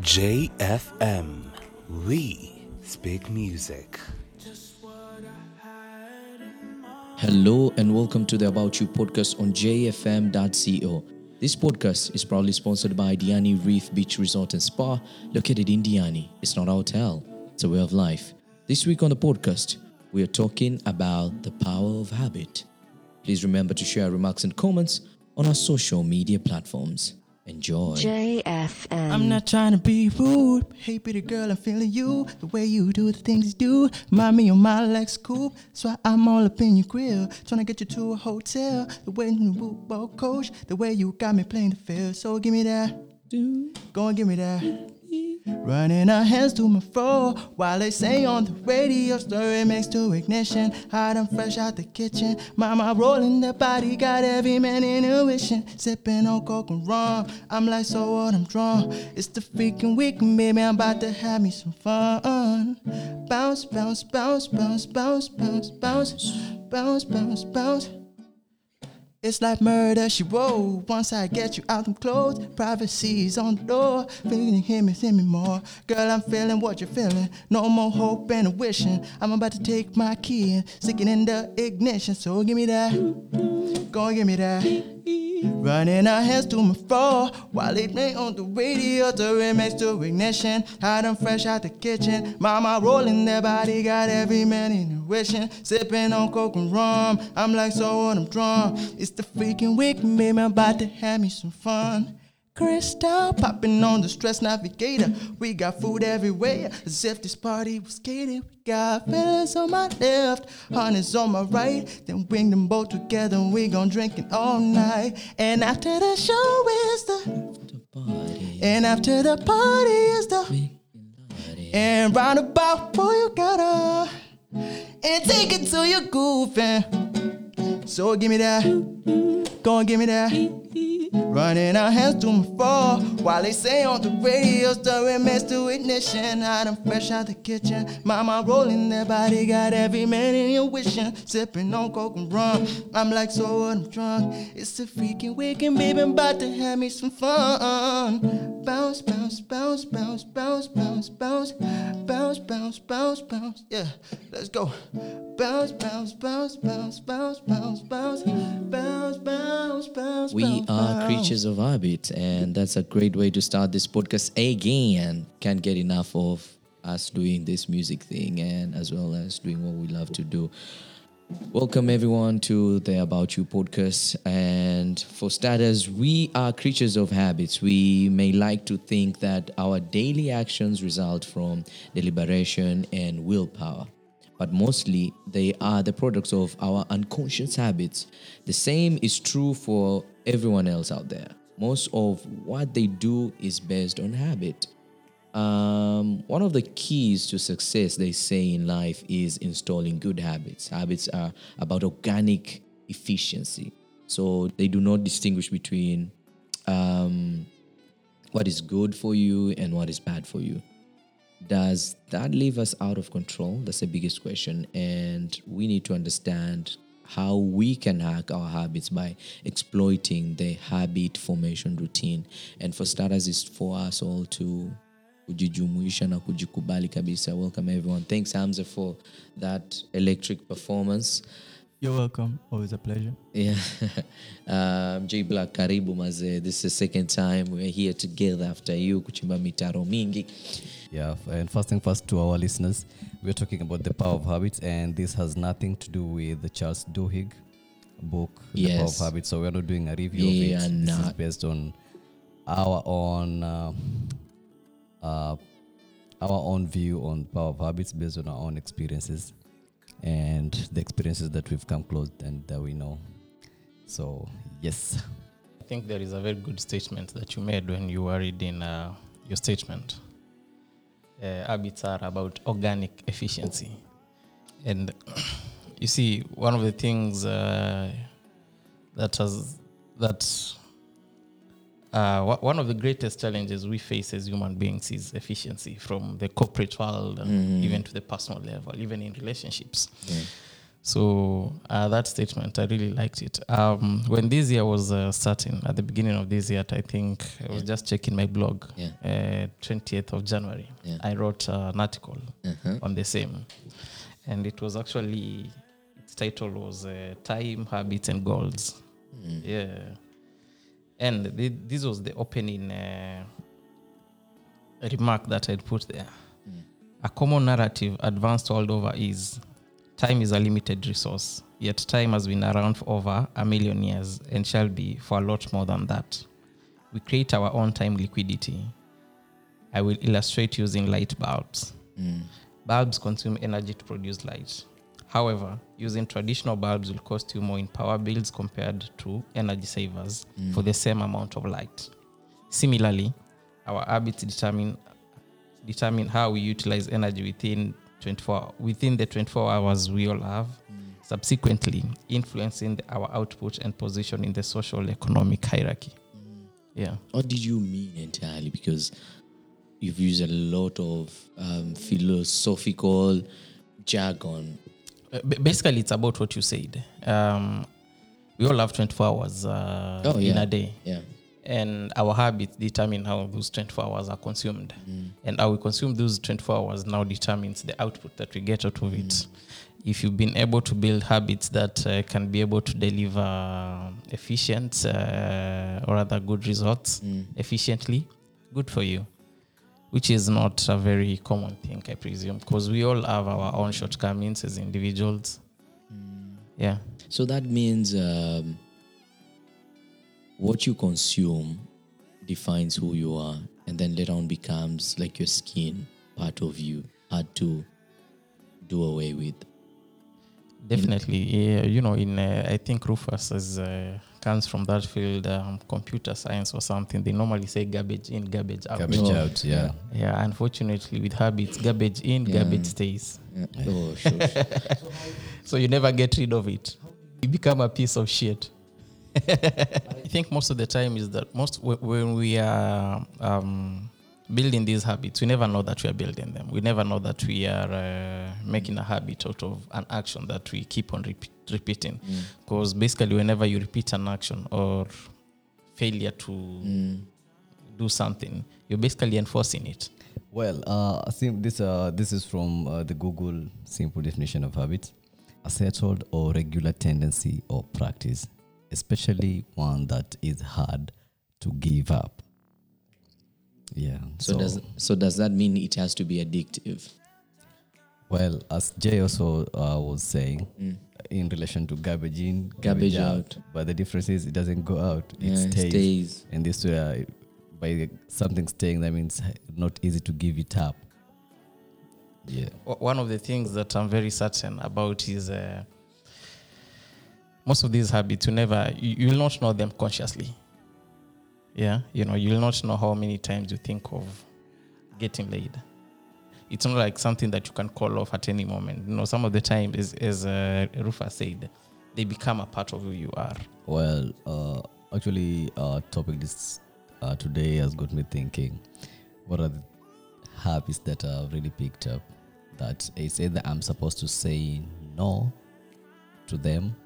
JFM. We speak music. Hello and welcome to the About You podcast on jfm.co. This podcast is proudly sponsored by Diani Reef Beach Resort and Spa, located in Diani. It's not a hotel, it's a way of life. This week on the podcast, we are talking about the power of habit. Please remember to share remarks and comments on our social media platforms. Enjoy. JFM. I'm not trying to be rude, hey, pretty girl, I'm feeling you. The way you do the things you do, remind me of my Lex Coupe. So I'm all up in your grill, trying to get you to a hotel. The way you move, boat coach, the way you got me playing the field. So give me that, go and give me that. Running our hands to my floor while they say on the radio, story makes to ignition. Hot and fresh out the kitchen. Mama rolling that body, got every man intuition. Sipping on coke and rum. I'm like, so what? I'm drunk. It's the freaking weekend, baby. I'm about to have me some fun. Bounce, bounce, bounce, bounce, bounce, bounce, bounce, bounce, bounce, bounce. It's like murder, she wrote. Once I get you out them clothes, privacy's on the door. Feeling you hear me, see me more. Girl, I'm feeling what you're feeling. No more hope and wishing. I'm about to take my key and stick it in the ignition. So give me that. Go give me that. Running our hands to my floor while it play on the radio. The remix to ignition. Hot and fresh out the kitchen. Mama rolling their body, got every man in wishing. Sipping on coke and rum. I'm like, so what? I'm drunk. It's the freaking weekend, baby. I'm about to have me some fun. Crystal popping on the stress navigator. We got food everywhere, as if this party was catered. Got feelings on my left, honey's on my right. Then bring them both together, and we gon' drink it all night. And after the show is the, party. and after the party is the, and round about for you gotta, and take it to your goofing. So give me that, go and give me that. Running our hands to my floor while they say on the radio, stirring mess to ignition. Hot and fresh out the kitchen. Mama rolling their body, got every man in your wishing. Sipping on coke and rum. I'm like, so what? I'm drunk. It's a freaking weekend, baby. I'm about to have me some fun. Bounce, bounce, bounce, bounce, bounce, bounce, bounce, bounce, bounce, bounce, bounce. Yeah, let's go. Bounce, bounce, bounce, bounce, bounce, bounce, bounce, bounce, bounce, bounce. We are creatures of habit, and that's a great way to start this podcast again. Can't get enough of us doing this music thing and as well as doing what we love to do. Welcome everyone to the About You podcast. And for starters, we are creatures of habits. We may like to think that our daily actions result from deliberation and willpower but mostly they are the products of our unconscious habits. The same is true for everyone else out there. Most of what they do is based on habit. Um, one of the keys to success, they say in life, is installing good habits. Habits are about organic efficiency. So they do not distinguish between um, what is good for you and what is bad for you does that leave us out of control? That's the biggest question. And we need to understand how we can hack our habits by exploiting the habit formation routine. And for starters, it's for us all to kujijumuisha na kujikubali kabisa. Welcome everyone. Thanks Hamza for that electric performance. You're welcome. Always a pleasure. Yeah. um, J Black karibu maze. This is the second time we're here together after you kuchimba mitaro mingi. Yeah, and first thing first to our listeners, we're talking about the power of habits, and this has nothing to do with the Charles Duhigg book, The Power of Yes. Habits. So we're not doing a review Yeah, of it. This is based on our own, uh, uh, our own view on power of habits, based on our own experiences, and the experiences that we've come close and that we know. So yes, I think there is a very good statement that you made when you were reading uh, your statement. Uh, habits are about organic efficiency. And you see, one of the things uh, that has that uh, one of the greatest challenges we face as human beings is efficiency from the corporate world and even to the personal level, even in relationships. So uh, that statement, I really liked it. Um, when this year was uh, starting, at the beginning of this year, I think I was just checking my blog, Yeah. uh, 20th of January. Yeah. I wrote an article Uh-huh. on the same. And it was actually, its title was uh, Time, Habits, and Goals. Mm. Yeah. And th- this was the opening uh, remark that I'd put there. A common narrative advanced world over is time is a limited resource, yet time has been around for over a million years and shall be for a lot more than that. We create our own time liquidity. I will illustrate using light bulbs. Mm. Bulbs consume energy to produce light. However, using traditional bulbs will cost you more in power bills compared to energy savers mm. for the same amount of light. Similarly, our habits determine determine how we utilize energy within 24 within the 24 hours we all have subsequently influencing the- our output and position in the social economic hierarchy yeah What did you mean entirely? Because you've used a lot of um, philosophical jargon. Uh, basically it's about what you said um, we all have 24 hours uh, Oh, in a day Yeah. And our habits determine how those 24 hours are consumed. And how we consume those 24 hours now determines the output that we get out of it. If you've been able to build habits that uh, can be able to deliver efficient uh, or other good results efficiently good for you. Which is not a very common thing i presume because we all have our own shortcomings as individuals. Yeah. So that means um, what you consume defines who you are, and then later on becomes like your skin, part of you, hard to do away with. Definitely, yeah. You know, in uh, I think Rufus is, uh, comes from that field, um, computer science or something. They normally say garbage in, garbage out. Garbage Oh, out, yeah. Yeah, unfortunately, with habits, garbage in, Yeah. garbage stays. Yeah. Oh, sure. sure. So you never get rid of it. You become a piece of shit. I think most of the time is that most wh- when we are um, building these habits, we never know that we are building them. We never know that we are uh, making a habit out of an action that we keep on repeat, repeating. Because basically, whenever you repeat an action or failure to do something, you're basically enforcing it. Well, uh, this uh, this is from uh, the Google simple definition of habit: a settled or regular tendency or practice, especially one that is hard to give up. Yeah. So, does so does that mean it has to be addictive? well, as Jay also uh, was saying, in relation to garbage in, Mm. Garbage out. But the difference is it doesn't go out; Yeah, it it stays. stays. And this way, uh, by something staying, that means not easy to give it up. Yeah. One of the things that I'm very certain about is uh, most of these habits you never you, will not know them consciously. Yeah, you know, you will not know how many times you think of getting laid. It's not like something that you can call off at any moment. You know, some of the time, as, as uh, Rufa said, they become a part of who you are. Well, uh, actually, our topic this uh, today has got me thinking. What are the habits that I've really picked up? That it's either I'm supposed to say no to them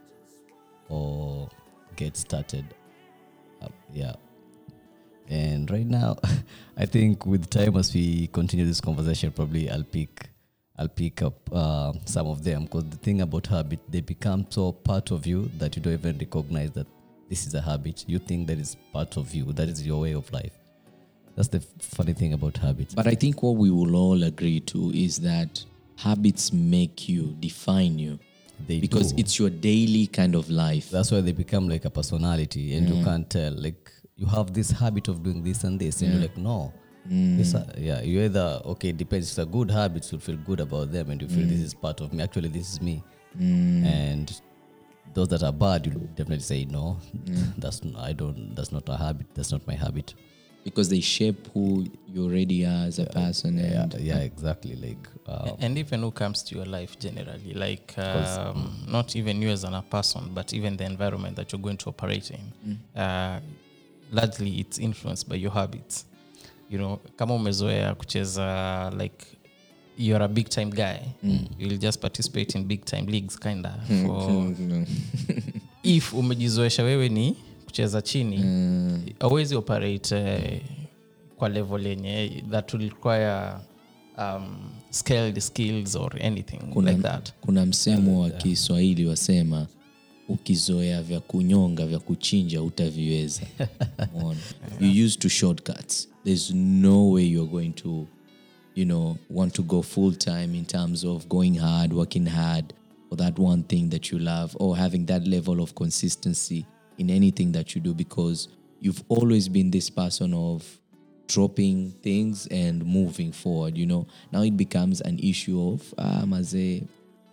or get started. Uh, yeah. And right now, I think with time as we continue this conversation, probably I'll pick I'll pick up uh, some of them because the thing about habit, they become so part of you that you don't even recognize that this is a habit. You think that is part of you, that is your way of life. That's the funny thing about habits. But I think what we will all agree to is that habits make you, define you, They because do. it's your daily kind of life. that's why they become like a personality and you can't tell like you have this habit of doing this and this and you're like no. This, uh, yeah you either okay it depends. It's a good habit you feel good about them and you feel this is part of me. Actually this is me. And those that are bad you definitely say no. That's i don't that's not a habit. That's not my habit because they shape who you already are as a person. yeah And yeah exactly like um, and even who comes to your life generally like um, not even you as an, a person but even the environment that you're going to operate in uh, largely it's influenced by your habits. You know kama umezoea kucheza like you're a big time guy, you'll just participate in big time leagues kinda for if umejizoesha wewe ni kucheza chini awezi operate uh, kwa level yenye that will require um, scaled skills or anything kuna, like that. kuna msemo wa kiswahili wasema ukizoea vya kunyonga vya kuchinja utaviweza. You used to shortcuts. There's no way you're going to you know want to go full time in terms of going hard working hard for that one thing that you love or having that level of consistency in anything that you do because you've always been this person of dropping things and moving forward you know? Now it becomes an issue of um, as a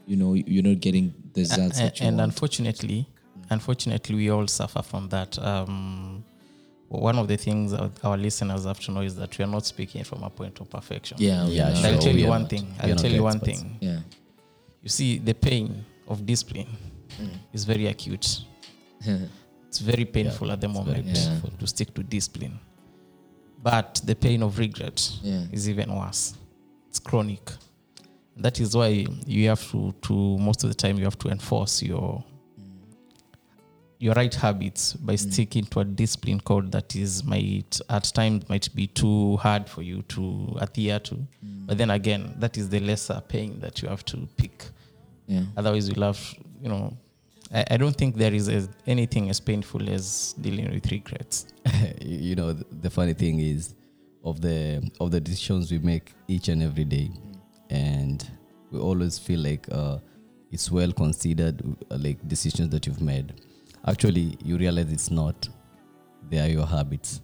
you know you're not getting the results A- that you and want. unfortunately unfortunately we all suffer from that. Um, one of the things our, our listeners have to know is that we are not speaking from a point of perfection. Yeah Yeah, we i'll sure, tell you one not- thing i'll tell you one experts. thing. Yeah. You see the pain of discipline is very acute it's very painful at the moment yeah. to stick to discipline. But the pain of regret Yeah. is even worse. It's chronic. That is why you have to, to most of the time you have to enforce your your right habits by sticking to a discipline code that is might at times might be too hard for you to adhere to. But then again that is the lesser pain that you have to pick. Yeah. Otherwise you'll have you know i, I don't think there is a, anything as painful as dealing with regrets. You know the, the funny thing is of the of the decisions we make each and every day and we always feel like uh, it's well considered uh, like decisions that you've made. Actually you realize it's not. They are your habits.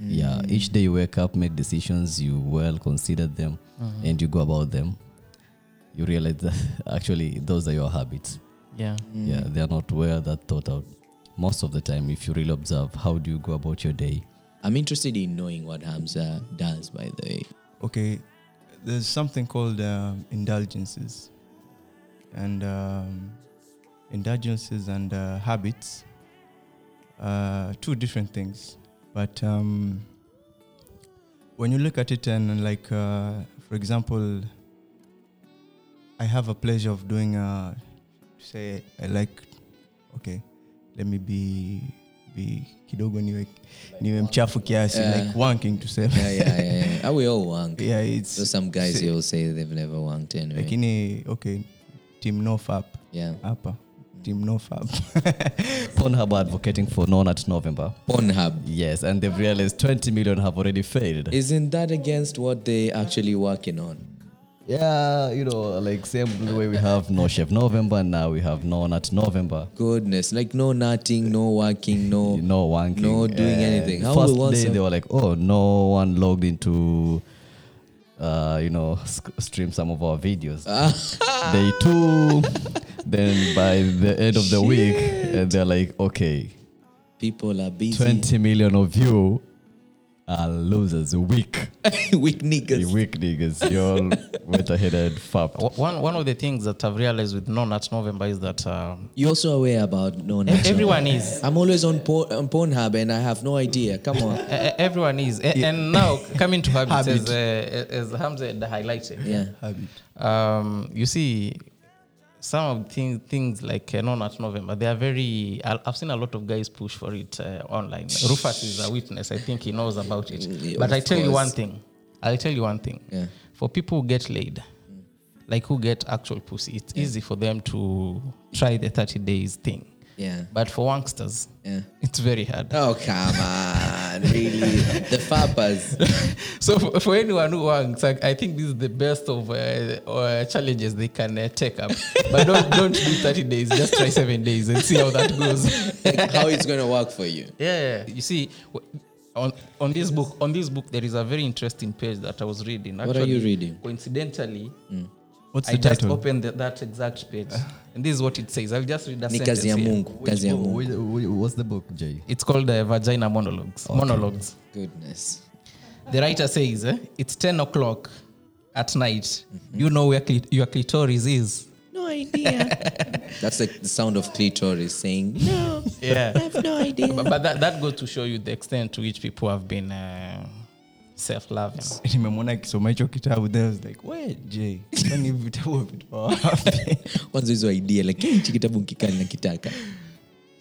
Yeah each day you wake up make decisions you well consider them and you go about them. You realize that actually those are your habits yeah. Yeah they are not well that thought out. Most of the time if you really observe how do you go about your day? I'm interested in knowing what hamza does by the way. Okay there's something called um, indulgences. And um, indulgences and uh, habits uh, two different things. But um, when you look at it and like uh, for example i have a pleasure of doing uh, say i like okay let me be be kidogo niwe, niwe mchafu kiasi Yeah. like wanking to say yeah yeah yeah, yeah. are we all wank yeah it's so some guys say- will say they've never wanked anyway lakini okay team nofap yeah hapa team nofap Pornhub are advocating for non at November. pornhub Yes, and they've realized 20 million have already failed. isn't that against what they actually working on yeah, you know, like same way we have No Chef November, and now we have Non at November. goodness like no nutting no working no No wanking. no doing anything. How First day sur- they were like, oh, no one logged into, uh, you know, sc- stream some of our videos. day two, then by the end of the week, and they're like, okay, people are busy 20 million of you are losers. Weak. weak niggas You weak niggas. You all and fapped. One, one of the things that i've realized with No Nuts november is that um, you're also aware about no Nuts. nutting? everyone is i'm always on, por- on pornhub and i have no idea come on E- e- everyone is A- and now coming to habits as, uh, as hamza highlighted yeah habit um, you see some of things things like uh, non at november they are very I- i've seen a lot of guys push for it uh, online. Rufus is a witness. I think he knows about it. Mm, but i tell you one thing. I'll tell you one thing. Yeah. for people who get laid like who get actual pussy it's easy for them to try the 30 days thing. Yeah. But for wanksters yeah. it's very hard. Oh come on really the fappers so for, for anyone who wants, I, I think this is the best of uh, uh, challenges they can uh, take up. But don't don't do thirty days. Just try seven days and see how that goes. how it's gonna work for you yeah, you see, w- on on this book on this book there is a very interesting page that I was reading. What are you reading? Coincidentally, what's I the just title opened the, that exact page, and this is what it says. I'll just read a ni sentence kazi ya here. mungu kazi ya mungu Which- which- what's the book, Jay? It's called uh, Vagina Monologues. Monologues. goodness The writer says, eh, It's 10 o'clock at night. You know where clit- your clitoris is. no idea that's like the sound of clitoris saying no Yeah. i have no idea but but that, that goes to show you the extent to which people have been uh, self-loving nimemwona akisoma hicho kitabu then I was like we j kwani hivi vitabu vitoa hizo idea lakini hichi kitabu nkikali nakitaka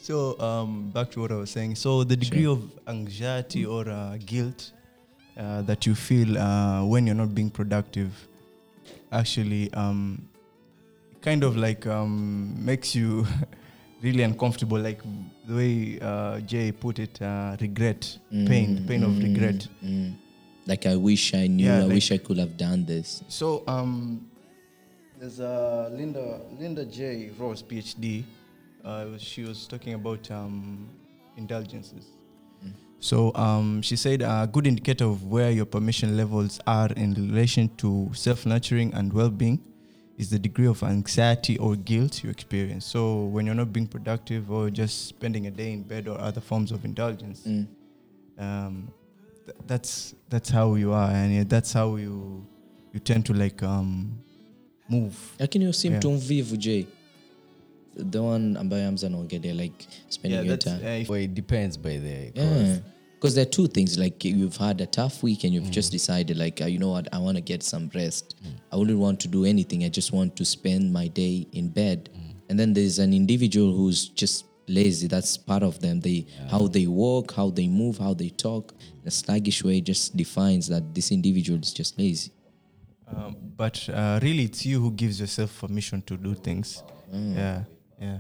So um, back to what I was saying. So the degree of anxiety or uh, guilt uh, that you feel uh, when you're not being productive actually um, kind of like um, makes you really uncomfortable. Like the way uh, Jay put it, uh, regret, pain, pain mm, of regret. Mm. Like i wish i knew Yeah, i like- wish i could have done this So um, there's uh, Linda Linda J Ross PhD. Uh, she was talking about um, indulgences. So um, she said a good indicator of where your permission levels are in relation to self-nurturing and well-being is the degree of anxiety or guilt you experience. So when you're not being productive or just spending a day in bed or other forms of indulgence, Mm. um, th- that's that's how you are, and yeah, that's how you you tend to like um, move. lakini hiyo si Yeah. mtu mvivu j the one ambaye amza naongelea like spending Yeah, your time uh, if- Well, it depends by the Yeah. Because there are two things like you've had a tough week and you've just decided, like, uh, you know what, I want to get some rest. I wouldn't want to do anything. I just want to spend my day in bed. And then there's an individual who's just lazy. That's part of them. They how they walk, how they move, how they talk. In a sluggish way just defines that this individual is just lazy. um, but uh, really, it's you who gives yourself permission to do things. Yeah, yeah.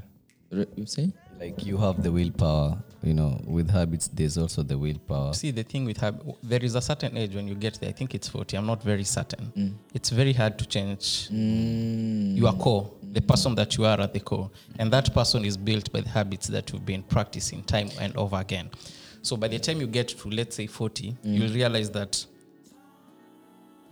Re- You say? like you have the willpower. You know, with habits, there's also the willpower. See, the thing with hab- there is a certain age when you get there. I think it's 40. I'm not very certain. It's very hard to change your core, the person that you are at the core. And that person is built by the habits that you've been practicing time and over again. So by the time you get to, let's say, 40, you'll realize that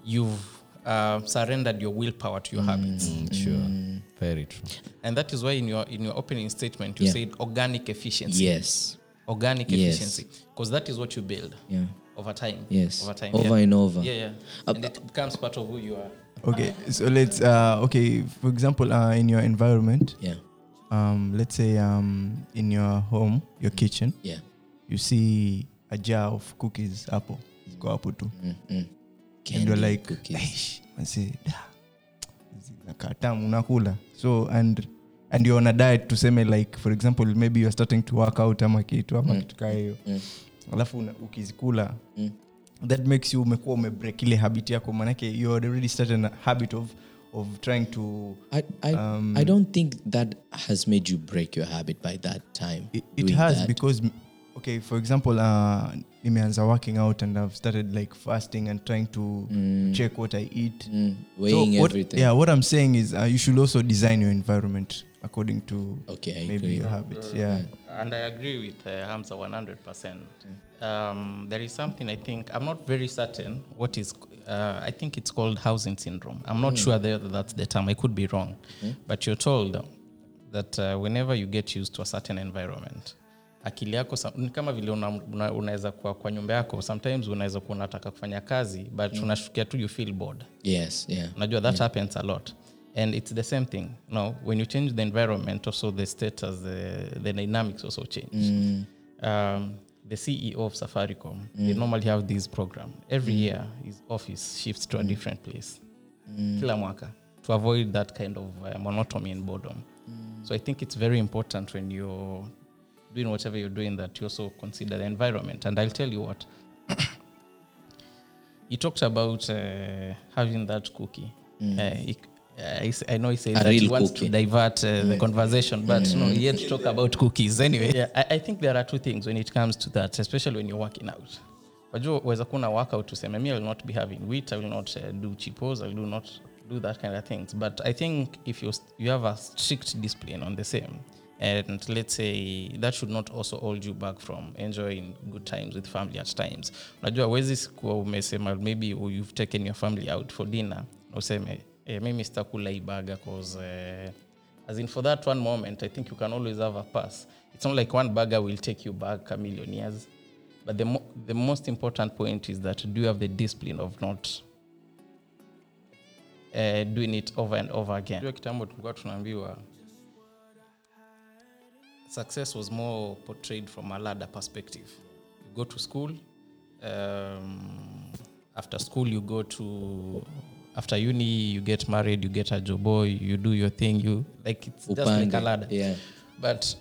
you've uh, surrendered your willpower to your habits. Mm, sure, very true. And that is why in your, in your opening statement, you Yeah. said organic efficiency. Yes. Organic Yes. efficiency. Because that is what you build Yeah. over time. Yes. Over time. Over yeah. and over. Yeah, yeah. Uh, and it becomes part of who you are. Okay, so let's. Uh, okay, for example, uh, in your environment, Yeah. um, let's say um, in your home, your kitchen, Yeah. you see a jar of cookies, apple, go apple too, Mm, mm. and you're like, cookies. "Eish," say da, hizi unakula. So and and you're on a diet tuseme like for example maybe you're starting to work out ama kitu ama kitu kaa hiyo Mm. alafu ukizikula Mm. that makes you umekuwa umebreak ile habit yako manake you already started a habit of of trying to I, I, Um, I don't think that has made you break your habit by that time. it, it has that. because okay for example uh, nimeanza working out and i've started like fasting and trying to check what i eat Mm, weighing what, everything. yeah what i'm saying is uh, you should also design your environment according to Okay, maybe agree. your habits yeah And I agree with uh, Hamza 100%. Um, there is something I think, I'm not very certain what is, uh, I think it's called housing syndrome. I'm not sure that that's the term, I could be wrong. But you're told that uh, whenever you get used to a certain environment, akili yako ni kama vile una- una- unaweza kuwa kwa nyumba yako sometimes unaweza kuwa unataka kufanya kazi but unashukia tu you feel bored Yes, yeah. unajua that happens a lot. And it's the same thing. No, when you change the environment, also the status, the, the dynamics also change. Um, the CEO of Safaricom, they normally have this program. Every year, his office shifts to a different place. Kila mwaka, to avoid that kind of uh, monotony and boredom. So I think it's very important when you're doing whatever you're doing that you also consider the environment. And I'll tell you what, he talked about uh, having that cookie. Uh, he, uh, he s- I know he says A that he wants cookie. to divert uh, the conversation, but no, he had to talk about cookies anyway. Yeah, I, I think there are two things when it comes to that, especially when you're working out. Wajua waweza kuna workout tuseme me I will not be having wheat, I will not uh, do chipos, I will not do that kind of things. But I think if you you have a strict discipline on the same, and let's say that should not also hold you back from enjoying good times with family at times. Unajua wezi kuwa umesema maybe you've taken your family out for dinner. Useme eh, mimi sitakula ibaga cause uh, as in for that one moment i think you can always have a pass. It's not like one burger will take you back a million years. But the, mo- the most important point is that do you have the discipline of not uh, doing it over and over again? Kitambo tulikuwa tunaambiwa success was more portrayed from a ladder perspective. You go to school um, after school you go to after uni you get married you get a job boy you do your thing you like it's just like a ladder. yeah. but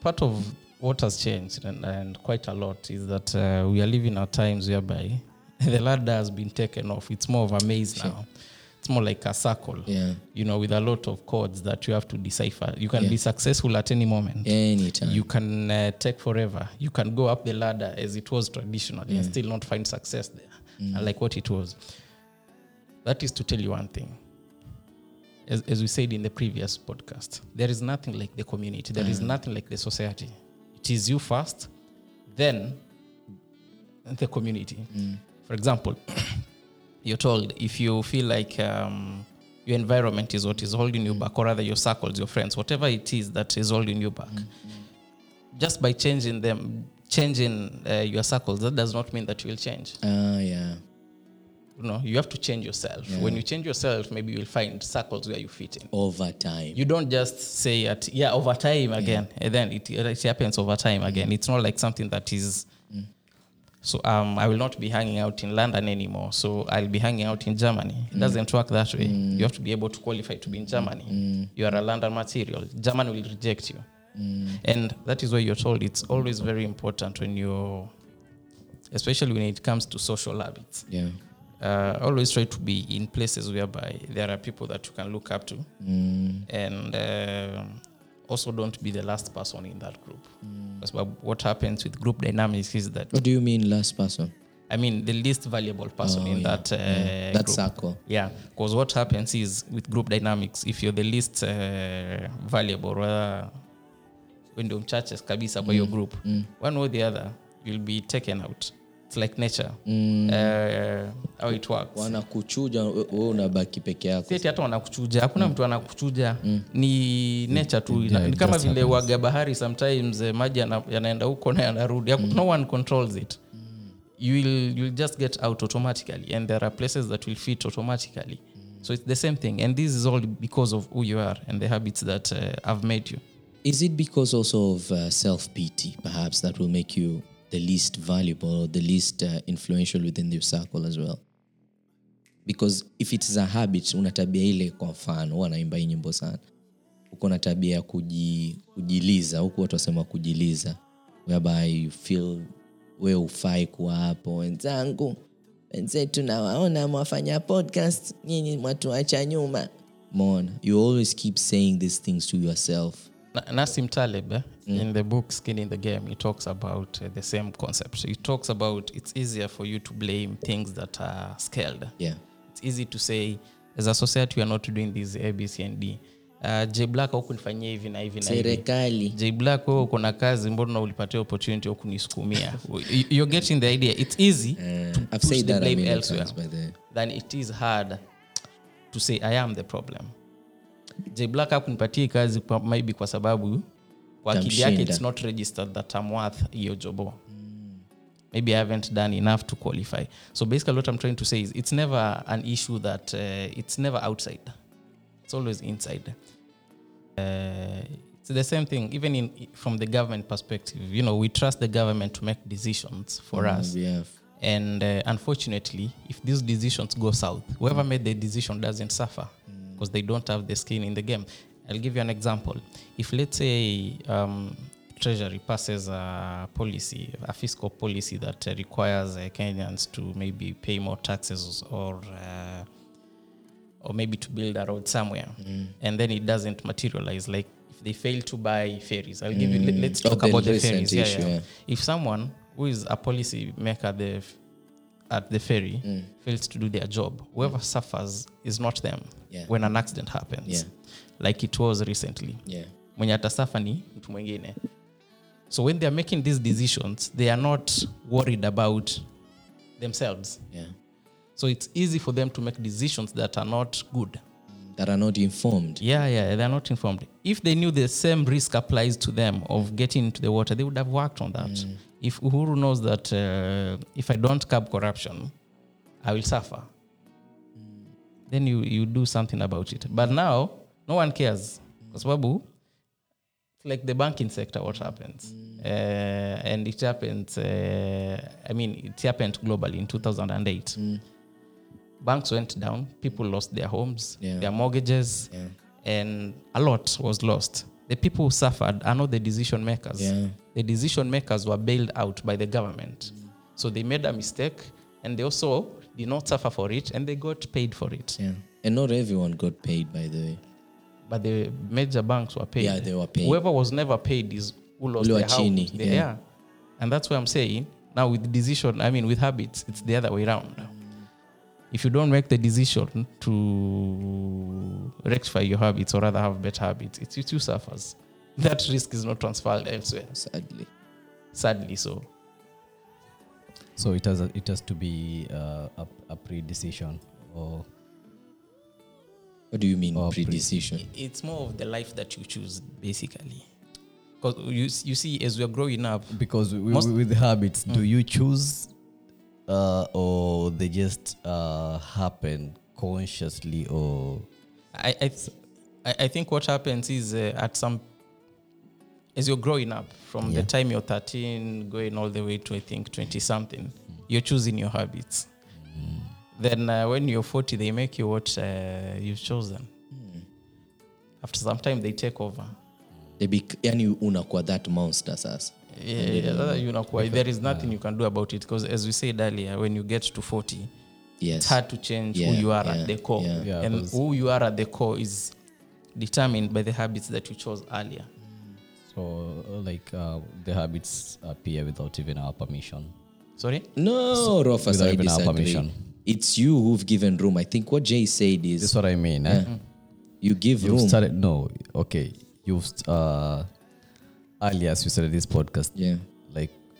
part of what has changed and, and quite a lot is that uh, we are living at times whereby the ladder has been taken off. It's more of a maze now it's more like a circle Yeah. you know with a lot of codes that you have to decipher you can Yeah. be successful at any moment Anytime. you can uh, take forever you can go up the ladder as it was traditionally and still not find success there Mm. like what it was that is to tell you one thing as, as we said in the previous podcast there is nothing like the community There Mm. is nothing like the society it is you first then the community Mm. for example you're told if you feel like um, your environment is what is holding you back or rather your circles your friends whatever it is that is holding you back just by changing them changing uh, your circles that does not mean that you will change. Ah, yeah. you know you have to change yourself. When you change yourself maybe you'll find circles where you fit in. Over time. you don't just say at yeah over time again and then it, it happens over time again. It's not like something that is so um, i will not be hanging out in london anymore. So i'll be hanging out in germany. It doesn't work that way. You have to be able to qualify to be in germany. You are a london material. Germany will reject you. And that is why you're told it's always very important when you're especially when it comes to social habits. Yeah. uh, always try to be in places whereby there are people that you can look up to. And uh, also don't be the last person in that group because what happens with group dynamics is that What do you mean, last person? i mean the least valuable person Oh, in yeah. that uh, That group. circle. yeah because what happens is with group dynamics if you're the least uh, valuable rather when ndio churches kabisa by mm. your group one or the other you'll be taken out it's like nature. Uh, how it works. Wanakuchuja we we unabaki peke yako. Hata wanakuchuja. Hakuna mtu anakuchuja. Ni nature tu. Yeah, ni kama vile waga bahari sometimes eh, maji yanaenda huko na yanarudi. Mm. no one controls it. You will you'll just get out automatically and there are places that will fit automatically. So it's the same thing and this is all because of who you are and the habits that uh, have made you. Is it because also of uh, self pity, perhaps, that will make you the least valuable or the least uh, influential within the circle as well? Because if it a habit, una tabia ile, kwa mfano, huwa naimba hii nyimbo sana, uko na tabia ya kuji, kujiliza, huku watu wasema kujiliza, whereby you feel we ufai kuwa hapo, wenzangu wenzetu nawaona mwafanya podcast, nyinyi mwatuacha nyuma. Mona, you always keep saying these things to yourself. Na- Nassim Taleb, eh, in the book Skin in the Game, he talks about uh, the same concept. He talks about it's easier for you to blame things that are scaled. Yeah. It's easy to say, as a society, we are not doing this A, B, C, and D. Uh, J Black hukunifanyia hivi na hivi na serikali J Black, wewe uko na kazi, mbona ulipatia opportunity kunisukumia? You're getting the idea. It's easy to I've push the blame elsewhere the than it is hard to say I am the problem. J Black hakunipatia hii kazi kwa, maybe kwa sababu kwa akili yake it's not registered that I'm worth hiyo jobo. Maybe I haven't done enough to qualify. So basically what I'm trying to say is it's never an issue that uh, it's never outside. It's always inside. Uh, it's the same thing even in from the government perspective. You know, we trust the government to make decisions for us. We And uh, unfortunately, if these decisions go south, whoever made the decision doesn't suffer because they don't have the skin in the game. I'll give you an example. If, let's say, um, Treasury passes a policy, a fiscal policy that uh, requires uh, Kenyans to maybe pay more taxes or uh, or maybe to build a road somewhere, and then it doesn't materialize. Like if they fail to buy ferries, I'll give you. Let, let's talk oh, about the ferries. Yeah, yeah. yeah. If someone who is a policy maker the, at the ferry Mm. fails to do their job, whoever suffers is not them Yeah. when an accident happens, Yeah. like it was recently. yeah. Mwenye atasafa ni mtu mwingine. So when theyare making these decisions, they are not worried about themselves. Yeah. So it's easy for them to make decisions that are not good. That are not informed. Yeah, yeah, they're not informed. If they knew the same risk applies to them of getting into the water, they would have worked on that. If Uhuru knows that uh, if I don't curb corruption, I will suffer, then you, you do something about it. But now, no one cares. Kwa sababu, like the banking sector, what happens. Uh, and it happens, uh, I mean, it happened globally in 2008. banks went down, people lost their homes, Yeah. their mortgages, Yeah. and a lot was lost. The people who suffered are not the decision makers. Yeah. The decision makers were bailed out by the government. So they made a mistake and they also did not suffer for it and they got paid for it. Yeah. And not everyone got paid, by the way. But the major banks were paid. Yeah, they were paid. Whoever was never paid is who lost their chini, house. They- yeah. yeah. And that's why I'm saying now with decision, I mean with habits, it's the other way around. If you don't make the decision to rectify your habits or rather have better habits, it's you you suffers. That risk is not transferred elsewhere. Sadly. Sadly so. So it has a, it has to be uh, a, a pre-decision or What do you mean, pre- pre-decision? It's more of the life that you choose, basically. Because you, you see, as we are growing up, because we, Most- with habits, do you choose uh, or they just uh, happen consciously or I, I, th- I I think what happens is uh, at some as you're growing up from Yeah. the time you're 13 going all the way to I think 20 something you're choosing your habits. Then uh, when you're 40 they make you what uh, you've chosen. After some time they take over. They bec- yani unakuwa that monster sasa. yeah, yeah, you know, there is nothing you can do about it because as we said earlier when you get to 40 Yes. it's hard to change Yeah, who you are yeah, at the core. yeah. Yeah, and who you are at the core is determined by the habits that you chose earlier so uh, like uh, the habits appear without even our permission? sorry No, Rofas, without I even our permission. It's you who've given room. I think what Jay said is That's what I mean. Eh? you give You've room. started no, okay. You've uh, earlier as you started this podcast, yeah.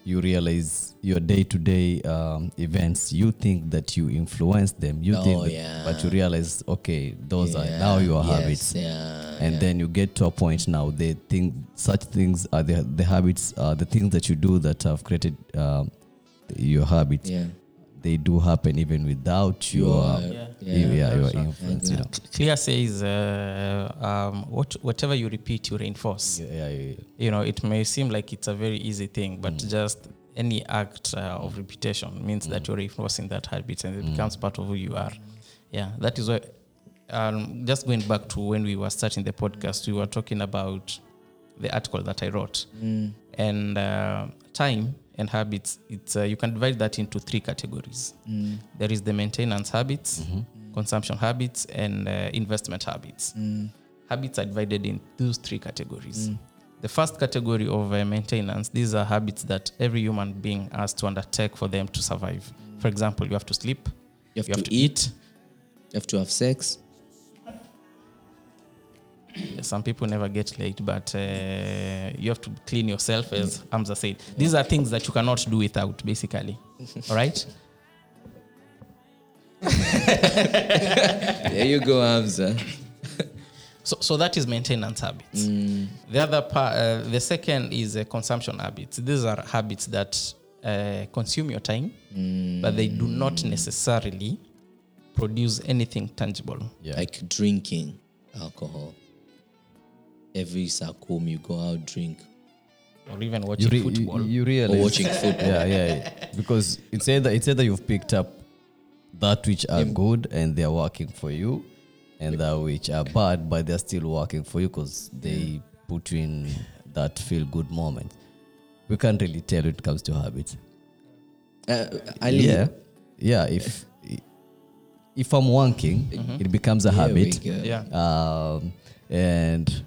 You realize your day-to-day um, events you think that you influence them you Oh, think that, yeah. but you realize okay those are now your yes, habits Yeah. and then you get to a point now they think such things are the, the habits are the things that you do that have created um, your habits yeah. They do happen even without your Your- Yeah. yeah, yeah, your sure. influence you know Clear says, uh, um, what, whatever you repeat, you reinforce. yeah, yeah, yeah. You know, it may seem like it's a very easy thing, but just any act uh, of repetition means that you're reinforcing that habit and it becomes part of who you are. Yeah, that is why. Um, just going back to when we were starting the podcast, we were talking about the article that I wrote, and uh, time and habits. It's uh, you can divide that into three categories. There is the maintenance habits, consumption habits, and uh, investment habits. Habits are divided in those three categories. The first category of uh, maintenance, these are habits that every human being has to undertake for them to survive. For example, you have to sleep, You have to eat. You have to have sex. Some people never get late, but uh, you have to clean yourself, as Hamza said. These are things that you cannot do without, basically. All right? there you go, Hamza. So, so that is maintenance habits. The other part, uh, the second is uh, consumption habits. These are habits that uh, consume your time, but they do not necessarily produce anything tangible. Yeah. Like drinking alcohol. Every Sakum you go out drink. Or even you, watching re- football. you, you realize Or watching football. yeah, yeah, yeah. Because it's either it's either you've picked up that which are good and they're working for you, and that which are bad, but they're still working for you because they put you in that feel good moment. We can't really tell when it comes to habits. Uh, Ali, yeah, yeah. If if I'm working, it becomes a Here habit go. yeah. um, and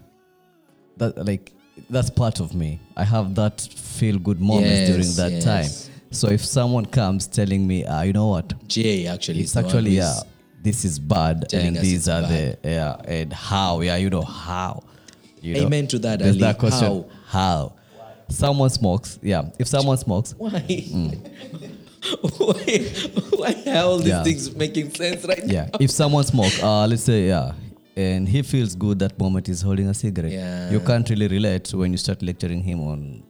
that like that's part of me. I have that feel good moments Yes, during that yes. time. So if someone comes telling me, ah, you know what, Jay actually. it's actually yeah, this is bad, and these are bad. the yeah, and how yeah, you know how. You know? Amen to that, There's Ali. that question. How? How? Someone smokes. Yeah, if someone smokes, Why? why? Why are all these Yeah. things making sense right yeah, if someone smokes, uh, let's say yeah, and he feels good that moment he's holding a cigarette. Yeah. You can't really relate when you start lecturing him on.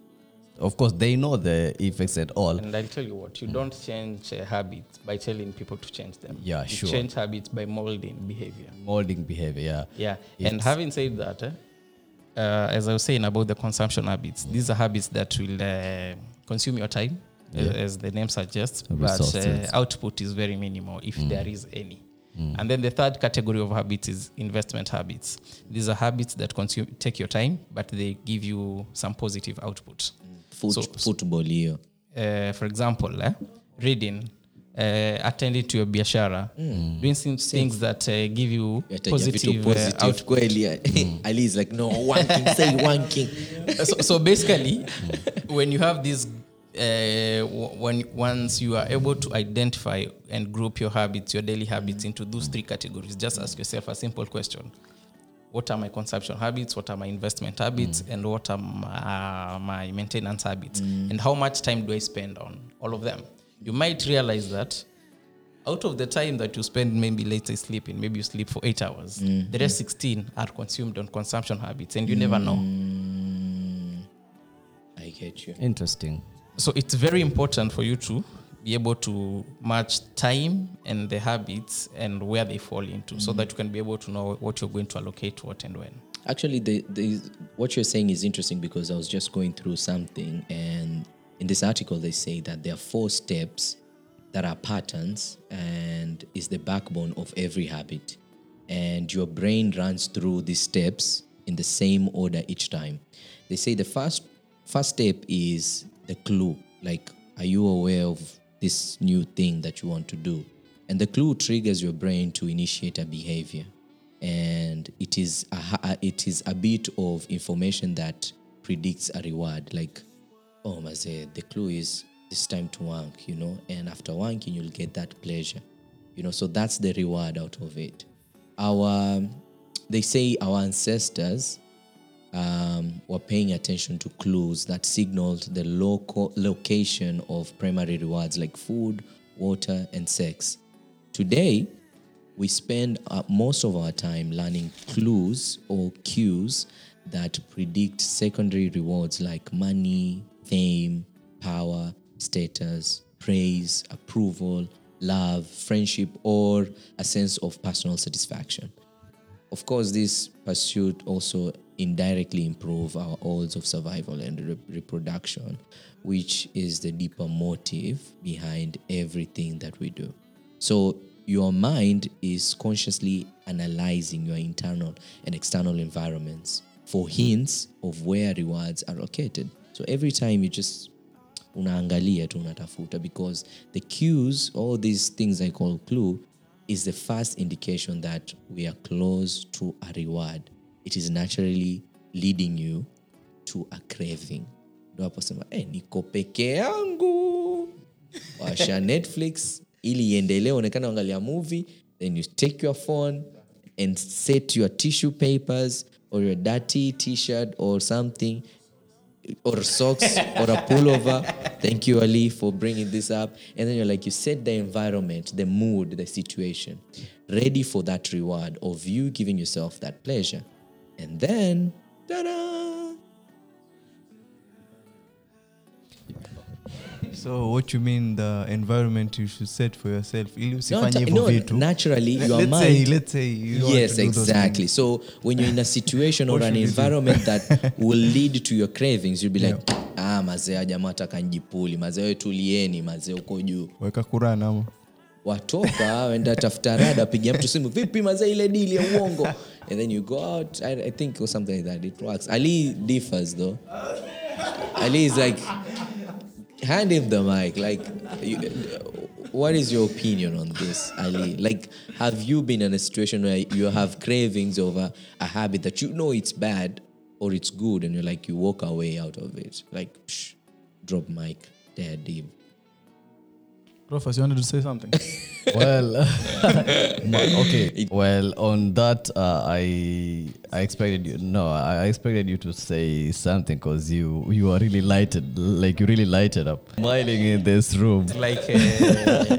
Of course, they know the effects at all. And I'll tell you what, you don't change uh, habits by telling people to change them. Yeah, you sure. change habits by molding behavior. Molding behavior. Yeah. Yeah. and having said that, eh, uh, as I was saying about the consumption habits, these are habits that will uh, consume your time, as- Yeah. as the name suggests, but uh, output is very minimal if Mm. there is any. And then the third category of habits is investment habits. These are habits that consume take your time, but they give you some positive output. Foot, So- football hiyo Uh, for example, eh, reading, uh, attending to your biashara, doing some things that uh, give you Yataja positive, uh, output. kweli ali is like no one wanking say wanking so, so basically, when you have this, uh, when once you are able to identify and group your habits, your daily habits into those three categories, just ask yourself a simple question: What are my consumption habits? What are my investment habits? And what are my, my maintenance habits? And how much time do I spend on all of them? You might realize that out of the time that you spend maybe let's say sleeping maybe you sleep for eight hours the rest 16 are consumed on consumption habits and you never know i get you Interesting. So it's very important for you to be able to match time and the habits and where they fall into so mm-hmm. that you can be able to know what you're going to allocate what and when Actually, the, the, what you're saying is interesting because I was just going through something, and in this article, they say that there are four steps that are patterns and is the backbone of every habit. And your brain runs through these steps in the same order each time. They say the first first step is the clue. Like, are you aware of this new thing that you want to do? And the clue triggers your brain to initiate a behavior and it is a, it is a bit of information that predicts a reward like oh maze the clue is it's time to wank you know and after wanking you'll get that pleasure you know so that's the reward out of it our they say our ancestors um, were paying attention to clues that signaled the local location of primary rewards like food water and sex today we spend uh, most of our time learning clues or cues that predict secondary rewards like money, fame, power, status, praise, approval, love, friendship, or a sense of personal satisfaction. Of course, this pursuit also indirectly improve our odds of survival and re- reproduction, which is the deeper motive behind everything that we do. So your mind is consciously analyzing your internal and external environments for hints of where rewards are located. So every time you just unaangalia tu unatafuta because the cues all these things i call clue is the first indication that we are close to a reward it is naturally leading you to a craving ndo hapo sema eh, niko peke yangu washa netflix ili iendelee onekana angalia movie then you take your phone and set your tissue papers or your dirty t-shirt or something or socks or a pullover. Thank you, Ali, for bringing this up. And then you're like, you set the environment, the mood, the situation, ready for that reward of you giving yourself that pleasure. And then, ta-da! so what you mean the environment you should set for yourself? Ili No, usifanye hivyo vitu. naturally, your let's say, let's say you yes, exactly. So when you're in a situation or an environment that will lead to your cravings, you'll be like, ah, mazee jamaa ataka njipuli, mazee we tulieni, mazee uko juu. weka kurana ama? Watoka wenda tafuta rada pigia mtu simu vipi mazee ile dili ya uongo and then you go out I, I think or something like that it works. Ali differs though. Ali is like hand him the mic like you, what is your opinion on this ali? Like have you been in a situation where you have cravings over a habit that you know it's bad or it's good and you're like you walk away out of it? Like psh, drop mic there deep Rufus, you wanted to say something? Well okay. Well on that uh, i i expected you no i I expected you to say something because you you are really lighted like you really lighted up. Smiling in this room. Like uh,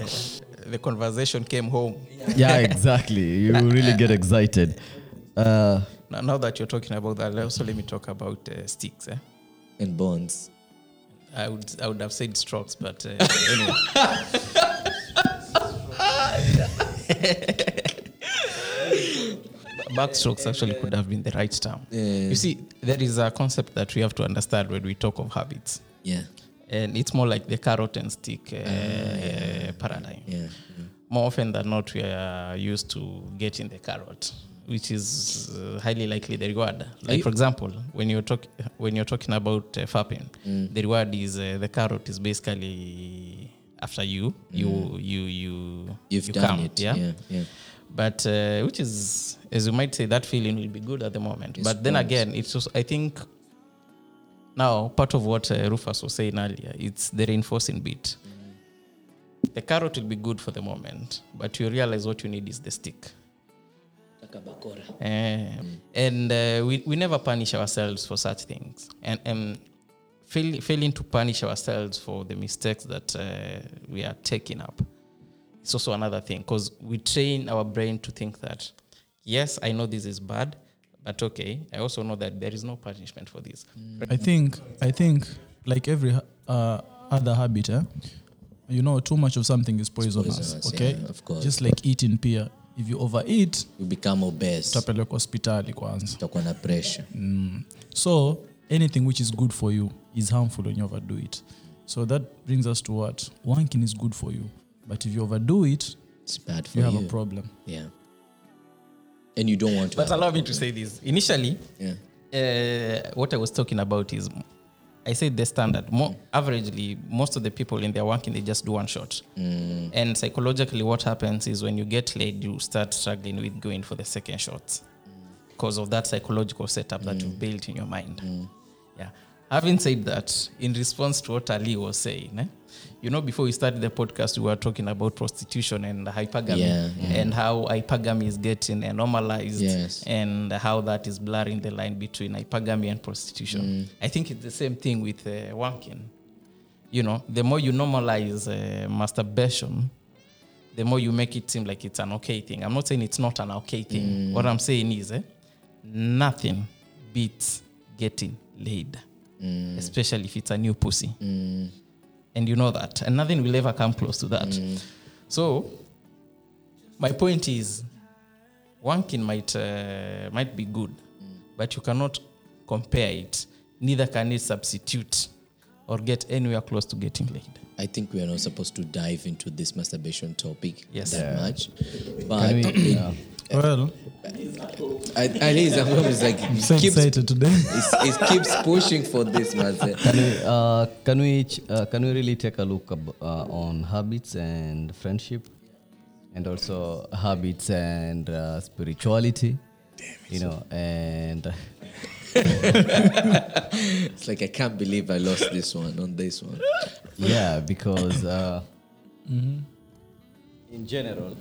the conversation came home. Yeah exactly. You really get excited. Uh now, now that you're talking about that also let me talk about uh, sticks eh? and bonds I would I would have said strokes, but uh, anyway. Backstrokes actually could have been the right term. Yeah. You see, there is a concept that we have to understand when we talk of habits. yeah and it's more like the carrot and stick uh, yeah. paradigm. Yeah. More often than not, we are used to getting the carrot, which is uh, highly likely the reward. Like you- for example, when you're talking when you're talking about uh, fapping, Mm. the reward is uh, the carrot is basically after you, you you you Mm. You've you done come, it. yeah. Yeah. Yeah. But uh, which is, as you might say, that feeling will be good at the moment. It's but then nice. again, it's just, I think now part of what uh, Rufus was saying earlier, it's the reinforcing bit. The carrot will be good for the moment, but you realize what you need is the stick. Eh, And uh, we, we never punish ourselves for such things. And um, fail, failing to punish ourselves for the mistakes that uh, we are taking up it's also another thing because we train our brain to think that, yes, I know this is bad, but okay, I also know that there is no punishment for this. I think I think like every uh, other habit, eh, you know, too much of something is poisonous. poisonous, okay, yeah, of course. Just like eating pia, if you overeat, You become obese. utapelekwa hospitali kwanza. Utakuwa na pressure. So anything which is good for you is harmful when you overdo it. So that brings us to what wanking is good for you, but if you overdo it, It's bad for you you. have a problem. Yeah. And you don't want to. But allow me to say this. Initially, Yeah. uh, what I was talking about is I said the standard. More averagely, most of the people in their working they just do one shot. And psychologically, what happens is when you get laid, you start struggling with going for the second shot because of that psychological setup that you've built in your mind. Yeah. Having said that, in response to what Ali was saying, eh, you know, before we started the podcast, we were talking about prostitution and hypergamy Yeah, yeah. and how hypergamy is getting normalized Yes. and how that is blurring the line between hypergamy and prostitution. I think it's the same thing with uh, wanking. You know, the more you normalize uh, masturbation, the more you make it seem like it's an okay thing. I'm not saying it's not an okay thing. What I'm saying is, eh, nothing beats getting laid, especially if it's a new pussy. And you know that. And nothing will ever come close to that. So, my point is, wanking might uh, might be good, but you cannot compare it. Neither can it substitute or get anywhere close to getting laid. I think we are not supposed to dive into this masturbation topic Yes. that Yeah. much. But Can we, yeah. Well, I, at least I'm like I'm so keeps, excited today. it keeps pushing for this, man. Can we, uh, can we, uh, can we really take a look ab- uh, on habits and friendship, and also habits and uh, spirituality, you know, and It's like I can't believe I lost this one on this one. yeah, because uh, in general,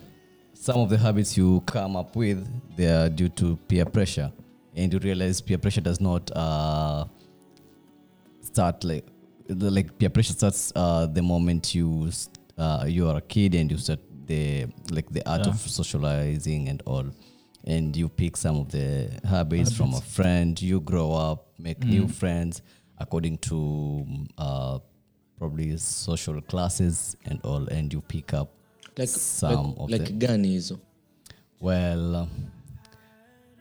some of the habits you come up with they are due to peer pressure, and you realize peer pressure does not uh, start like the, like peer pressure starts uh, the moment you uh, you are a kid and you start the like the art of socializing and all. And you pick some of the habits, from a friend. You grow up make new friends according to uh, probably social classes and all. And you pick up Like some like, of like the gani hizo. well, um,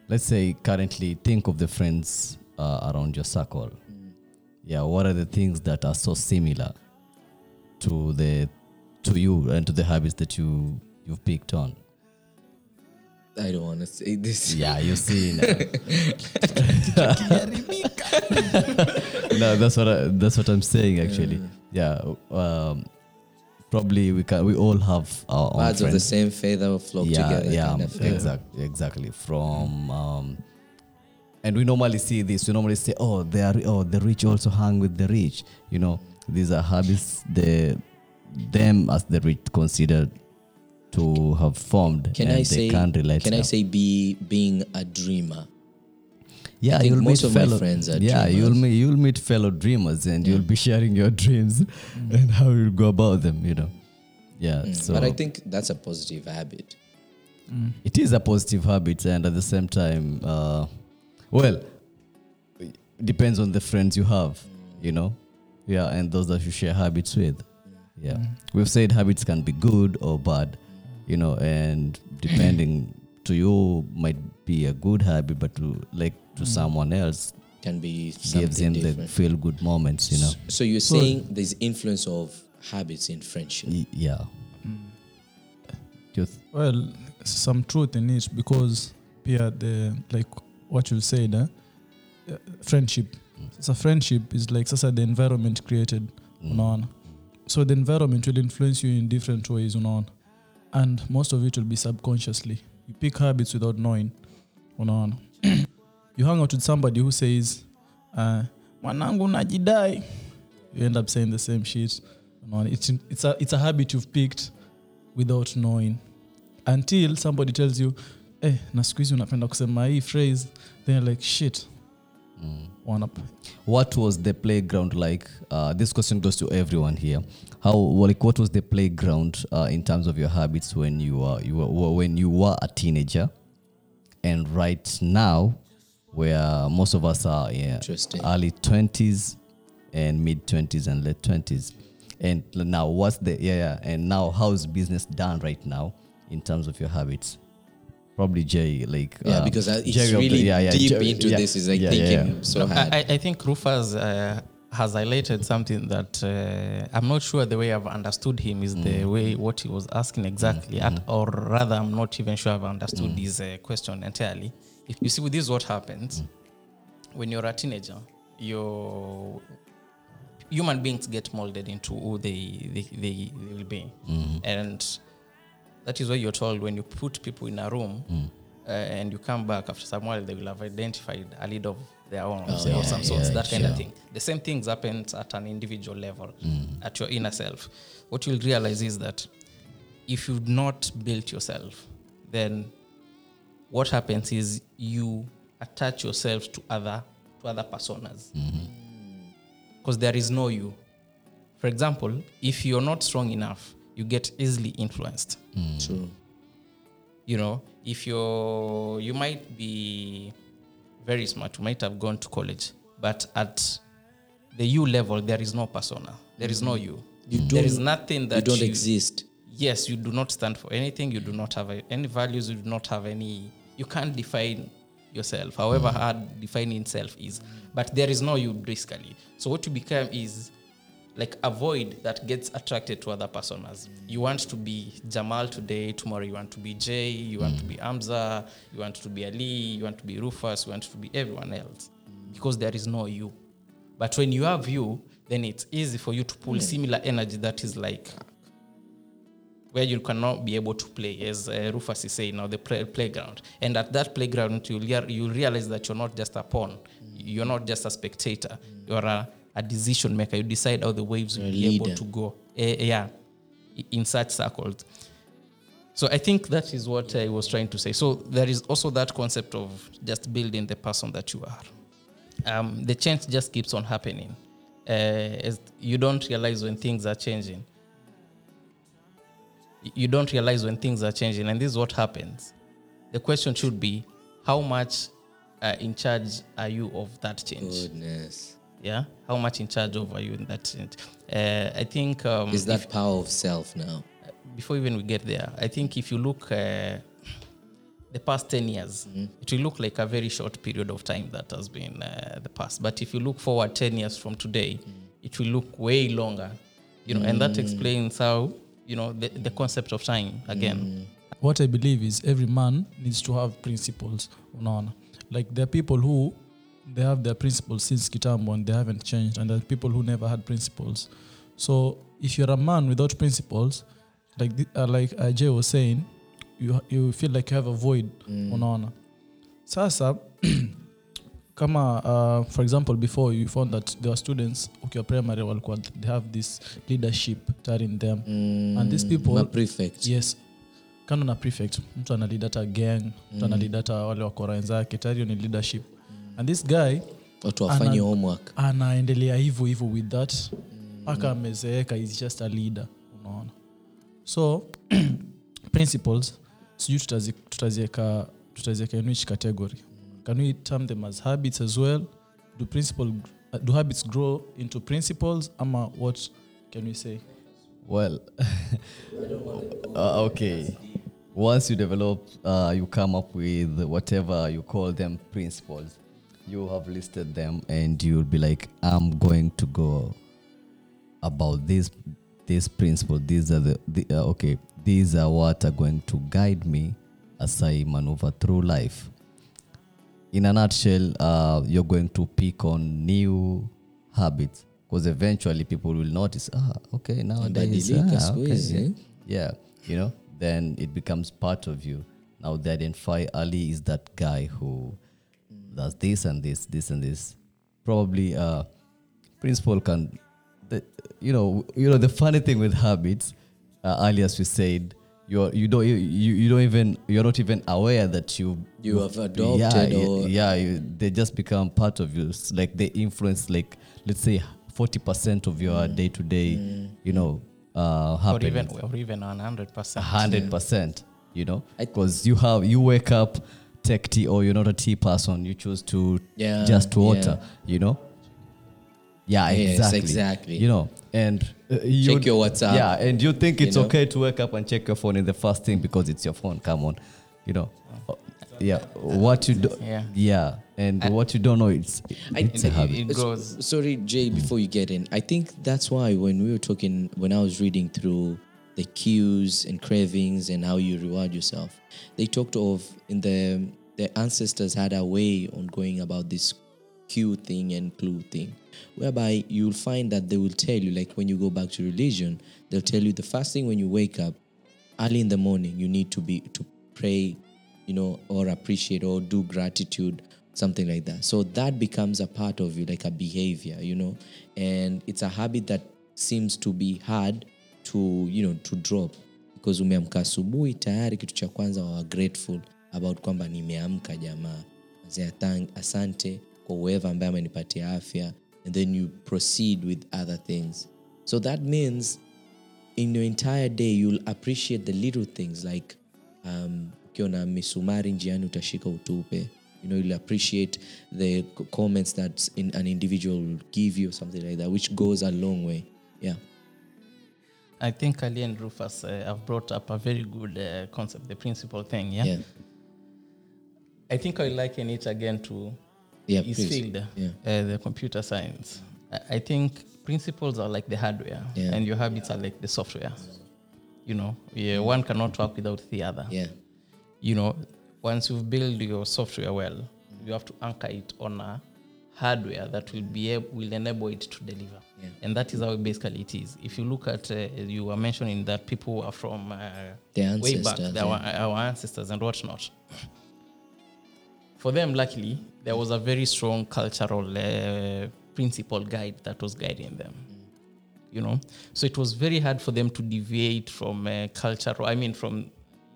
let's say currently think of the friends uh, around your circle. Yeah, what are the things that are so similar to the to you and to the habits that you you've picked on? I don't want to say this. Yeah, you see. now. no, that's what I, that's what I'm saying actually. Yeah, um, probably we can we all have our own Birds of the friends. same feather flock yeah, together. yeah, kind of exactly, exactly. From um, and we normally see this. We normally say, "Oh, they are. Oh, the rich also hang with the rich." You know, these are habits. The them as the rich considered to have formed, Can and I they say? can't relate. Can I say be being a dreamer? Yeah, think you'll most meet of my fellow, friends are yeah, you'll meet you'll meet fellow dreamers, and you'll be sharing your dreams and how you go about them. You know, yeah. So Mm. but I think that's a positive habit. it is a positive habit and at the same time uh, well it depends on the friends you have you know yeah and those that you share habits with yeah we've said habits can be good or bad you know and depending to you might be a good habit but to like to someone else can be something gives him the feel good moments, you know. so you're saying there's influence of habits in friendship. Y- yeah. Do Well, some truth in it because Pierre, the like what you said, eh? Uh, friendship. So friendship is like sasa the environment created, unaona. So the environment will influence you in different ways, unaona. And most of it will be subconsciously. You pick habits without knowing, unaona. you hang out with somebody who says, uh, mwanangu najidai. You end up saying the same shit. It's, it's, a, it's a habit you've picked without knowing until somebody tells you eh, na siku hizi unapenda kusema hii phrase then you're like shit one up what was the playground like? Uh, this question goes to everyone here. How like what was the playground uh, in terms of your habits when you were you were when you were a teenager, and right now, where most of us are yeah, Interesting. early twenties and mid twenties and late twenties, and now what's the yeah, yeah and now how's business done right now in terms of your habits? Probably Jay, like Yeah, uh, because I- it's Jerry of the- really deep Jerry- into yeah, this. It's like yeah, yeah, thinking yeah. so hard. I, I- I think Rufus uh, has highlighted something that uh, I'm not sure the way I've understood him is the way what he was asking exactly, at, or rather, I'm not even sure I've understood his uh, question entirely. If you see, with this, what happens when you're a teenager, your human beings get molded into who they they, they, they will be, and that is why you're told when you put people in a room uh, and you come back after some while, they will have identified a lead of their own or yeah, some sorts, yeah, that kind sure. of thing. The same things happens at an individual level, at your inner self. What you'll realize is that if you've not built yourself, then what happens is you attach yourself to other to other personas because there is no you. For example, if you're not strong enough, you get easily influenced. True. You know, if you're you might be very smart, you might have gone to college, but at the you level, there is no persona. There is no you. You there is nothing that you don't exist. yes you do not stand for anything you do not have any values you do not have any you can't define yourself however hard defining self is but there is no you basically. So what you become is like a void that gets attracted to other personas. You want to be jamal today tomorrow you want to be jay you want to be amza you want to be ali you want to be rufus you want to be everyone else. Because there is no you. But when you have you then it's easy for you to pull similar energy that is like where you cannot be able to play, as uh, Rufus is saying, now the play, playground. And at that playground, you'll, you'll realize that you're not just a pawn, you're not just a spectator, you're a, a decision maker. You decide how the waves will be able to go. Eh, yeah, in such circles. So I think that is what I was trying to say. So there is also that concept of just building the person that you are. Um, the change just keeps on happening. Uh, as you don't realize when things are changing you don't realize when things are changing. And this is what happens. The question should be how much uh, in charge are you of that change? Goodness. yeah? How much in charge of are you in that change? Uh, i think um, Is that power of self now? before even we get there, I think if you look uh, the past 10 years, it will look like a very short period of time that has been uh, the past. But if you look forward 10 years from today, it will look way longer, you know, and that explains how, you know, the, the concept of time again. what i believe is every man needs to have principles unaona? Like there are people who they have their principles since kitambo and they haven't changed and there are people who never had principles. So if you're a man without principles like the, uh, like aj was saying you, you feel like you have a void unaona? Sasa kama uh, for example before you found that there were students ukiwa primary walikuwa they have this leadership tari in them? And these people prefect. yes. Kando na prefect mtu analid hata gang mtu analid hata wale wakora wenzake tario ni leadership. And this guy Watu wafanye ana- homework. anaendelea hivyo hivyo with that mpaka amezeeka is just a leader. Unaona? So principles sijui tutazieka tutazieka in which category can we term them as habits as well? Do principle uh, do habits grow into principles? Ama what can we say? Well, uh, okay. Once you develop, uh, you come up with whatever you call them principles. you have listed them and you'll be like i'm going to go about this this principle. These are the, the uh, okay. These are what are going to guide me as i maneuver through life in a nutshell uh, you're going to pick on new habits because eventually people will notice ah okay nowadays ah, okay, yeah. yeah you know then it becomes part of you now they identify ali is that guy who does this and this this and this probably uh principal can the, you know you know the funny thing with habits uh, earlier as we said you're you don't you, you you don't even you're not even aware that you You have adopted yeah, or- yeah you, they just become part of you It's like they influence like let's say 40% of your day to day you know uh or even or even 100%. hundred percent. You know, I- because you have you wake up, take tea, or you're not a tea person. You choose to Yeah, just water. yeah. You know. Yeah, Yes, exactly. exactly. You know, and uh, you Check your WhatsApp, Yeah, and you think you it's know? okay to wake up and check your phone in the first thing because it's your phone. Come on, you know. Uh, Yeah, what you do. Yeah. Yeah, and what you don't know, it's it's a it- habit. it S- goes- Sorry, Jay, before you get in, I think that's why when we were talking, when I was reading through the cues and cravings and how you reward yourself, they talked of in the the ancestors had a way on going about this cue thing and clue thing, whereby you'll find that they will tell you, like when you go back to religion, they'll tell you the first thing when you wake up, early in the morning, you need to be to pray, you know, or appreciate or do gratitude, something like that. So that becomes a part of you, like a behavior, you know, and it's a habit that seems to be hard to, you know, to drop because umeamka asubuhi tayari, kitu cha kwanza wa grateful about kwamba nimeamka jamaa, asante kwa whoever ambaye amenipatia afya, and then you proceed with other things. So that means in your entire day you'll appreciate the little things like um, ukiona misumari njiani utashika utupe you know you'll appreciate the comments that in an individual will give you or something like that which goes a long way yeah I think Ali and Rufus uh, have brought up a very good uh, concept, the principle thing. Yeah? yeah I think I liken it again to Yeah, his please. field, Yeah. uh, the computer science. I, I think principles are like the hardware, Yeah. and your habits are like the software. You know, yeah, one cannot work without the other. yeah You know, once you've built your software well, you have to anchor it on a hardware that will be able, will enable it to deliver. Yeah. And that is how basically it is. If you look at, uh, you were mentioning that people are from uh, The way back, ancestors, they were our ancestors and whatnot. For them, luckily, there was a very strong cultural uh, principle guide that was guiding them. You know, so it was very hard for them to deviate from uh, cultural. I mean, from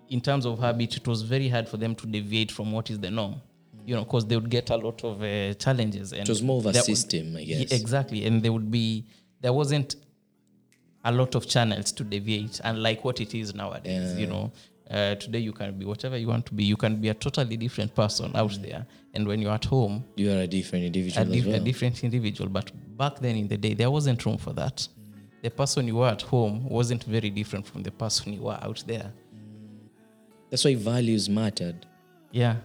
in terms of habit, it was very hard for them to deviate from what is the norm. You know, because they would get a lot of uh, challenges. And it was more of a there would- system i Yeah, guess exactly, and there would be there wasn't a lot of channels to deviate, unlike what it is nowadays. You know, uh, today you can be whatever you want to be. You can be a totally different person out there, and when you're at home, you are a different a, individual dif- as well a different individual. But back then in the day, there wasn't room for that. The person you were at home wasn't very different from the person you were out there. that's why values mattered Yeah.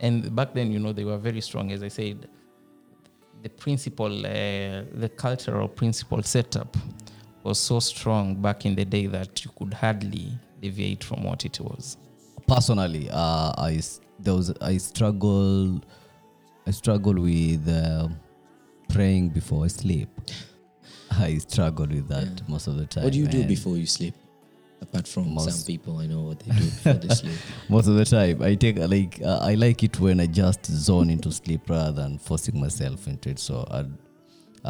And back then, you know, they were very strong. As I said, the principle, uh, the cultural principle setup was so strong back in the day that you could hardly deviate from what it was. personally uh, I s- there was I struggle I struggle with uh, praying before I sleep. I struggle with that most of the time. what do you do before you sleep apart from some people i know what they do before they sleep Most of the time, I take uh, like uh, I like it when I just zone into sleep rather than forcing myself into it. So I'd,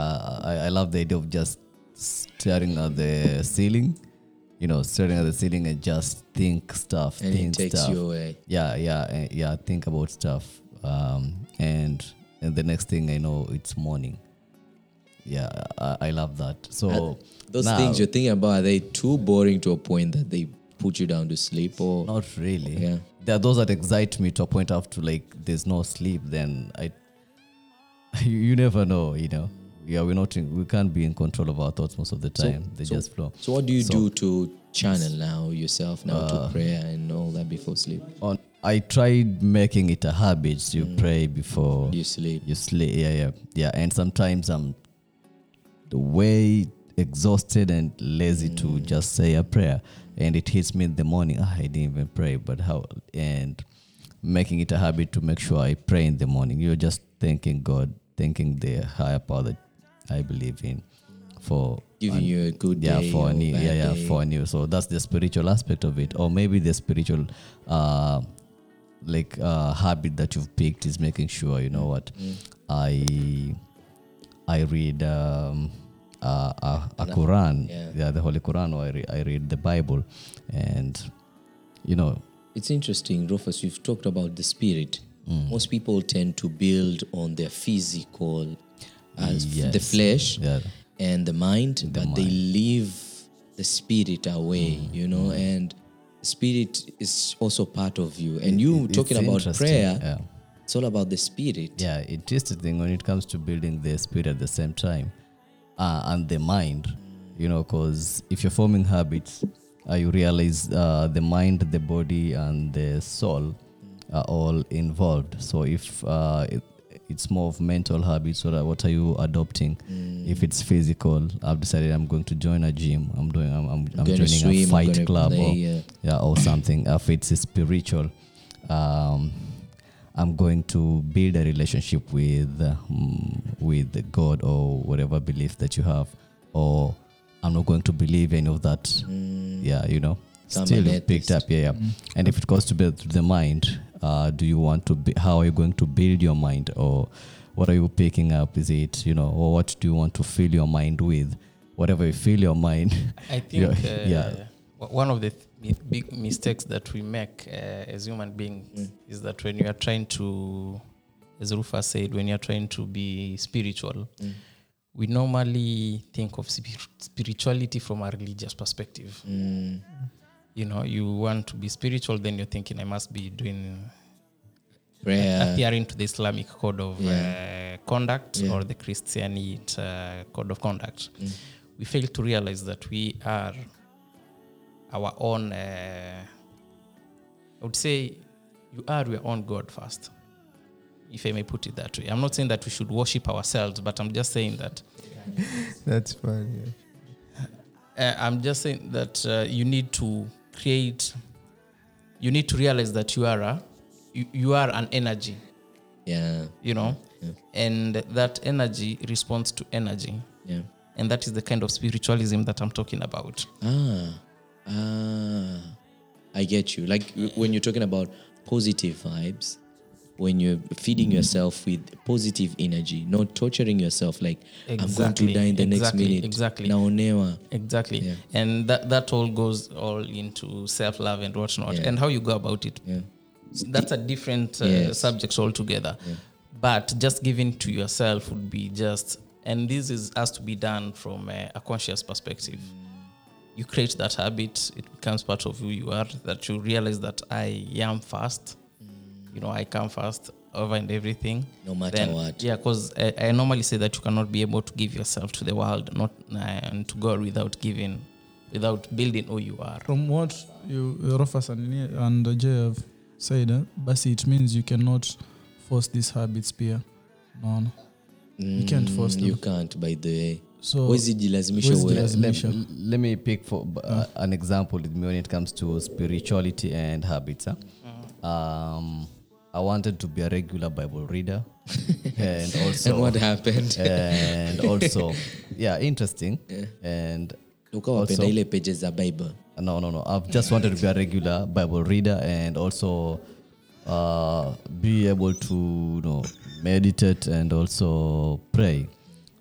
uh, I I love the idea of just staring at the ceiling, you know, staring at the ceiling and just think stuff, and it think takes stuff. you away. Yeah yeah eh, yeah think about stuff. Um and and the next thing i know it's morning. Yeah i, I love that. So those now- things you're thinking about are they too boring to a point that they put you down to sleep or? Not really. Yeah. there are those that excite me to a point after like there's no sleep then i you, you never know you know yeah we're not in, we can't be in control of our thoughts most of the So- time they so- just flow So what do you So- do to channel now yourself now to uh, prayer and all that before sleep. on I tried making it a habit to mm. pray before You sleep. you sleep. Yeah, yeah, yeah. And sometimes I'm the way exhausted and lazy to mm. just say a prayer, and it hits me in the morning. Ah, I didn't even pray, but how? And making it a habit to make sure I pray in the morning. You're just thanking God, thanking the higher power that I believe in for Giving you a good yeah day for or a new yeah yeah day. for a new so that's the spiritual aspect of it or maybe the spiritual uh like uh habit that you've picked is making sure you know what Mm. i i read um uh, a, a quran yeah. the holy quran or I, re- I read the bible and you know It's interesting, Rufus. You've talked about the spirit. Mm. Most people tend to build on their physical, as f- the flesh yeah and the mind, but they leave the spirit away. Mm. You know, and spirit is also part of you. And you It's talking about prayer, yeah it's all about the spirit. yeah interesting thing when it comes to building the spirit at the same time uh, and the mind you know because if you're forming habits uh, you realize uh, the mind the body and the soul are all involved so if uh, it, it's more of mental habits what are, what are you adopting if it's physical i've decided i'm going to join a gym i'm doing i'm, I'm, I'm joining swim, a fight club play, or, yeah. yeah, or something. If it's spiritual, um, I'm going to build a relationship with um, with God or whatever belief that you have, or I'm not going to believe any of that. Yeah, you know, So still picked up. yeah, Yeah, yeah. And if it goes to through the mind, uh, do you want to? Be, how are you going to build your mind, or what are you picking up? Is it you know, or what do you want to fill your mind with? Whatever you fill your mind. I think uh, yeah. one of the th- big mistakes that we make uh, as human beings is that when you are trying to, as Rufa said, when you are trying to be spiritual, we normally think of spir- spirituality from a religious perspective. You know, you want to be spiritual, then you're thinking, I must be doing Prayer. adhering to the Islamic code of Yeah. uh, conduct Yeah. or the Christianite uh, code of conduct. We fail to realize that we are our own. Uh, I would say you are your own God first, if I may put it that way. I'm not saying that we should worship ourselves, but I'm just saying that That's funny. uh, I'm just saying that uh, you need to create. You need to realize that you are a, you, you are an energy. Yeah. you know and that energy responds to energy Yeah. and that is the kind of spiritualism that i'm talking about Ah, ah, I get you. Like when you're talking about positive vibes, when you're feeding yourself with positive energy, not torturing yourself. Like I'm going to die in the next exactly, minute. exactly. Naonewa. exactly Yeah. and that, that all goes all into self-love and whatnot Yeah. and how you go about it Yeah. that's a different uh, Yes. subject altogether but just giving to yourself would be just and this is has to be done from a, a conscious perspective you create that habit it becomes part of who you are that you realize that i am fast you know i come fast over and everything No matter Then- what. yeah because I, I normally say that you cannot be able to give yourself to the world not uh, and to god without giving without building who you are From what you Rofas and, and Jay have said, eh, basi it means you cannot force these habits pia. No, no. You can't force them. You can't, by the way. So Huwezi jilazimisha Huwezi uwe- let, let me pick for uh, an example with me when it comes to spirituality and habits. Huh? Um, I wanted to be a regular Bible reader, and also And what happened? and also yeah, interesting. And Ukawa also- wapenda ile pages za Bible. no, no, no. I've just wanted to be a regular Bible reader and also uh, be able to you know meditate and also pray.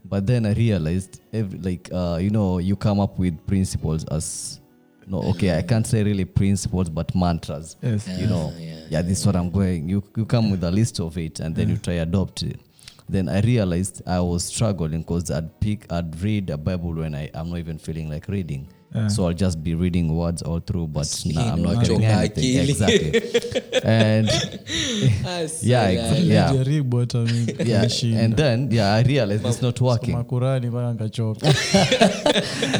But then I realized, every, like uh, you know, you come up with principles as no, okay, I can't say really principles, but mantras. Yes. You know, Ah, yeah, yeah, this is what I'm going. You you come with a list of it, and then you try adopt it. Then I realized I was struggling because I'd pick, I'd read a Bible when I i'm not even feeling like reading. Yeah. so I'll just be reading words all through, but nah, I'm not getting anything. Exactly. and yeah, exactly. yeah, yeah. And then yeah, I realized it's not working.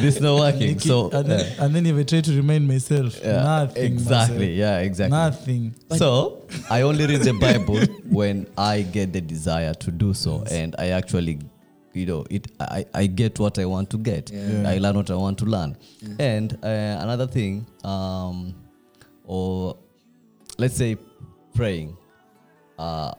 This not working. Niki- So and, then, and then if I try to remind myself, yeah, nothing. exactly. myself. Yeah, exactly. Nothing. so I only read the Bible when I get the desire to do so, and I actually, you know, it. I, I get what I want to get. Yeah. I learn what I want to learn. And uh, another thing, um, or let's say praying. Uh,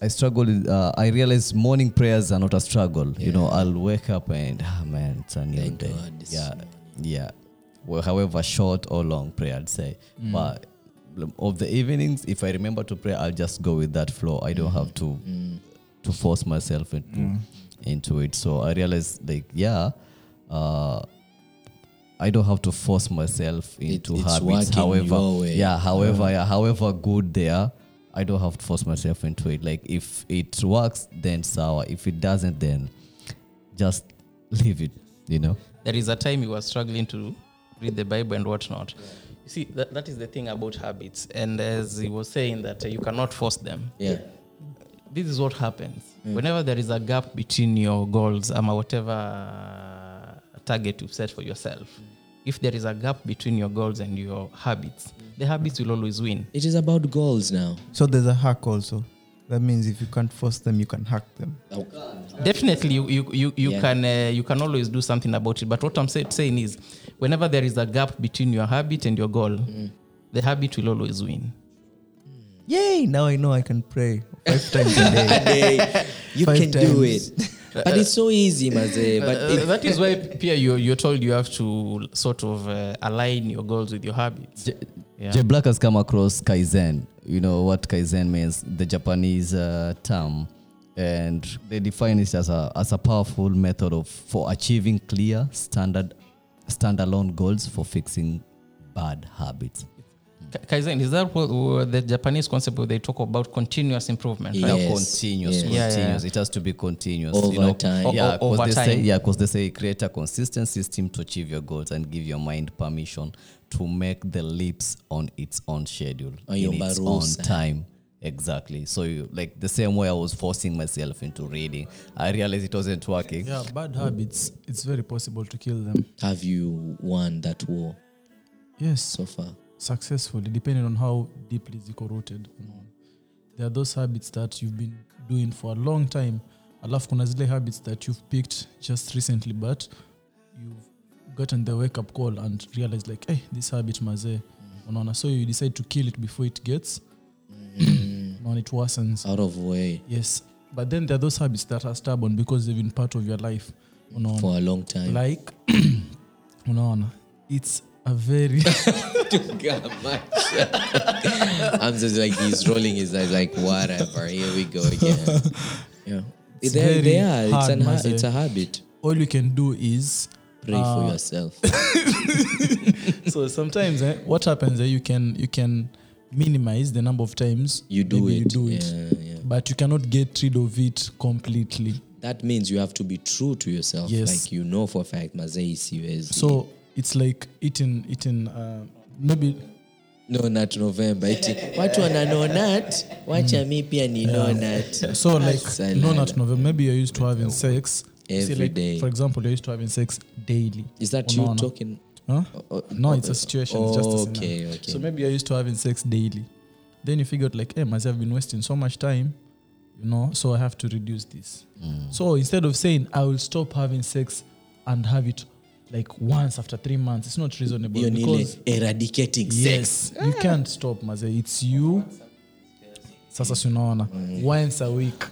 I struggle. Uh, I realize morning prayers are not a struggle. You know, I'll wake up and ah man, it's a new Thank day. God yeah, yeah. Well, however short or long prayer, I'd say. Mm. But of the evenings, if I remember to pray, I'll just go with that flow. I don't have to Mm. To force myself into into it. So I realized, like, yeah. Uh, I don't have to force myself into it's habits. However, your way. yeah, however, yeah, however good they are, I don't have to force myself into it. Like if it works, then sour. If it doesn't, then just leave it. You know. there is a time you were struggling to read the Bible and whatnot. You see, that, that is the thing about habits. And as he was saying, that uh, you cannot force them. Yeah. This is what happens. Whenever there is a gap between your goals um, whatever uh, target you've set for yourself, if there is a gap between your goals and your habits, the habits will always win. It is about goals now. So there's a hack also. That means if you can't force them, you can hack them. Definitely, you you you, you Yeah. can uh, you can always do something about it. But what I'm say, saying is, whenever there is a gap between your habit and your goal, the habit will always win. Yay! Now I know I can pray five times a day. Hey, you Five can do it. But it's so easy, Maze. But Uh, if, that is why Pia, you're, you're told you have to sort of uh, align your goals with your habits. Yeah. Jay Black has come across Kaizen. You know what Kaizen means, the Japanese uh, term. And they define it as a, as a powerful method of for achieving clear, standard, standalone goals for fixing bad habits. Ka- Kaizen, is that what, what the Japanese concept where they talk about continuous improvement? Right? Yes, continuous, yes. Yeah, continuous. yeah. It has to be continuous. Over you know? time. Yeah, because they say, yeah, they say create a consistent system to achieve your goals and give your mind permission to make the leaps on its own schedule on in its own time. Exactly. So you like the same way I was forcing myself into reading, I realized it wasn't working. Yeah, bad habits, it's very possible to kill them. have you won that war Yes, so far? Successfully, depending on how deeply ziko rooted. You. There are those habits that you've been doing for a long time. Alafu kuna zile habits that you've picked just recently, but you've gotten the wake up call and realized like, hey, this habit maze. Unaona, so you decide to kill it before it gets, unaona, it worsens. Out of way Yes, but then there are those habits that are stubborn because they've been part of your life. Unaona. for a long time. like unaona it's a very I'm just like he's rolling his eyes like whatever. Here we go again. Yeah, It's they, are. It's hard, an it's a habit. all you can do is Pray for Uh, yourself. so sometimes eh, what happens eh, you can you can minimize the number of times You do it. you do it Yeah, yeah. but you cannot get rid of it completely That means you have to be true to yourself. Yes. Like you know for a fact, Mazei siwezi. so it's like eating eating uh, maybe no nut November. Watu wana no nut, wacha mi pia ni no nut. so like no November maybe you're used to having sex You see, Every like, day. for example you're used to having sex daily Is that you Unaona? talking? huh? Oh, No, it's a situation. It's just a scenario. okay, okay. So maybe you're used to having sex daily. Then you figure out like, hey, have been wasting so much time, you know, so I have to reduce this. So instead of saying I will stop having sex and have it like once after three months, it's not reasonable Hiyo because eradicating sex. yes, you can't stop, maze. It's you. Sasa sinaona once a week.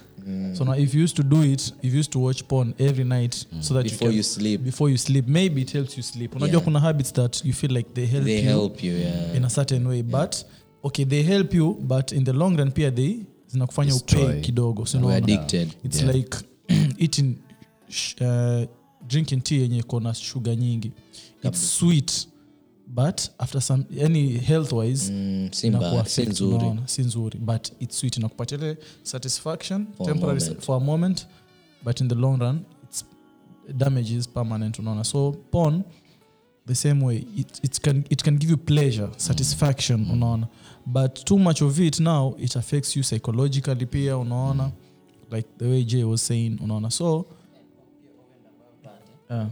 So now, if you used to do it, if you used to watch porn every night, so that Before you, can, you sleep. before you sleep, maybe it helps you sleep. Unajua Yeah. kuna habits that you feel like they help They you help you, yeah. in a certain way but okay they help you but in the long run pia they zinakufanya upay kidogo addicted. it's Yeah. like eating uh, drinking tea yenye kona shuga nyingi. It's sweet but after some any health wise Mm, si si nzuri. unaona, si nzuri but it's sweet. Inakupatia ile satisfaction For a temporary moment. for a moment but in the long run it's damage is permanent unaona. So pon the same way it, it can it can give you pleasure satisfaction unaona. But too much of it now it affects you psychologically pia unaona. Like the way jay was saying unaona. So uh,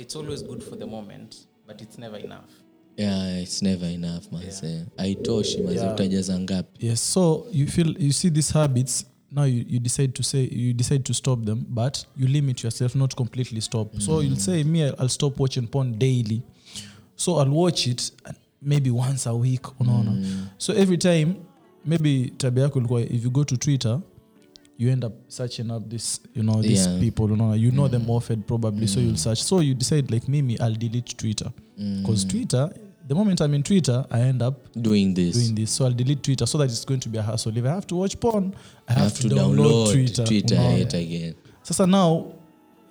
It's always good for the moment, but it's never enough. yeah it's never enough manse aitoshi manze Yeah. utajaza ngapi? Yes so you feel you see these habits now you, you decide to say you decide to stop them but you limit yourself not completely stop. So you'll say me i'll stop watching porn daily. So i'll watch it maybe once a week unaona? So every time maybe tabia yako ilikuwa if you go to twitter you end up searching up this you know these Yeah. people you know you know them offered probably so you'll search. So you decide like mimi i'll delete twitter. Because twitter the moment i'm in twitter i end up doing this. doing this. So i'll delete twitter so that it's going to be a hassle. If i have to watch porn i I have, to, download, twitter, twitter unaona. yet again. Sasa now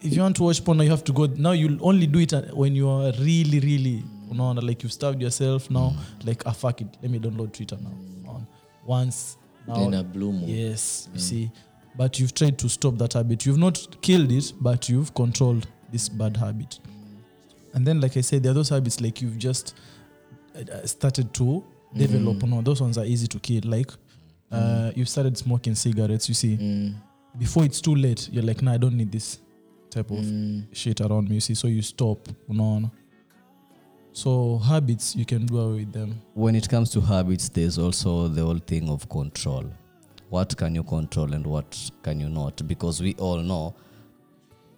if you want to watch porn now you have to go now you'll only do it when you are really really unaona like you've starved yourself now like ah fuck it let me download twitter now. Unaona. once now in a blue moon yes you see but you've tried to stop that habit. You've not killed it but you've controlled this bad habit. And then like i said there are those habits like you've just uh, started to develop. No those ones are easy to kill. Like uh, you've started smoking cigarettes you see. Mm, before it's too late you're like nah i don't need this type of mm, shit around me you see. So you stop. Unaona so habits you can do away with them. When it comes to habits there's also the whole thing of control what can you control and what can you not? Because we all know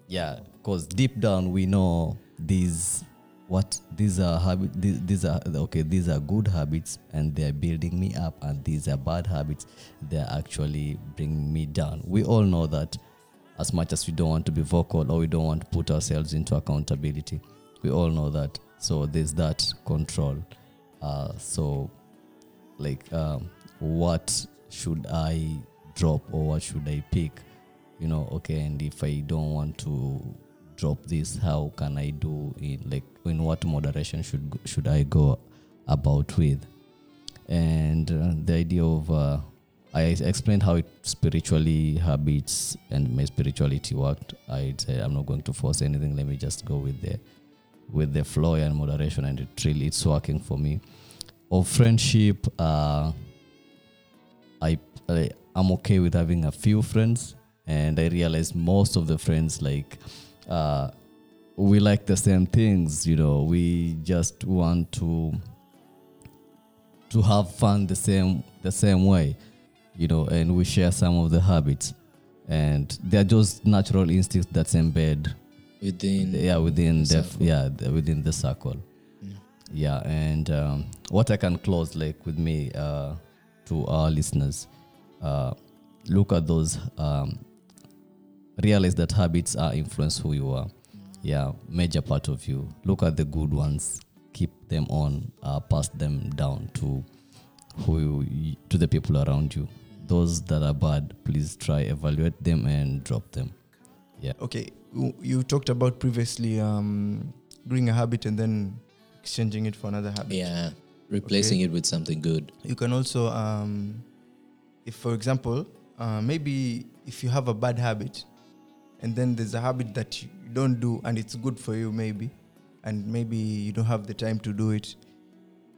yeah because deep down we know these what these are habit these, these are okay these are good habits and they're building me up and these are bad habits they're actually bringing me down. We all know that as much as we don't want to be vocal or we don't want to put ourselves into accountability we all know that. So there's that control. Uh, so like um, what should i drop or what should i pick you know okay and if i don't want to drop this how can i do in like in what moderation should should i go about with and uh, the idea of uh, I explained how it spiritually habits and my spirituality worked. I said I'm not going to force anything. Let me just go with the with the flow and moderation, and it really it's working for me. Of friendship, uh, I, I I'm okay with having a few friends, and I realize most of the friends like uh, we like the same things. You know, we just want to to have fun the same the same way you know and we share some of the habits and they're just natural instincts that's embed within yeah within the circle. yeah the, within the circle yeah and um, what i can close like with me uh, to our listeners uh, look at those um, realize that habits are influence who you are. Yeah major part of you. Look at the good ones. Keep them on uh, pass them down to who you, to the people around you. Those that are bad please try evaluate them and drop them. Yeah. Okay, you, you talked about previously um, doing a habit and then exchanging it for another habit. yeah replacing it with something good You can also, um, if for example, uh, maybe if you have a bad habit and then there's a habit that you don't do and it's good for you, maybe, and maybe you don't have the time to do it.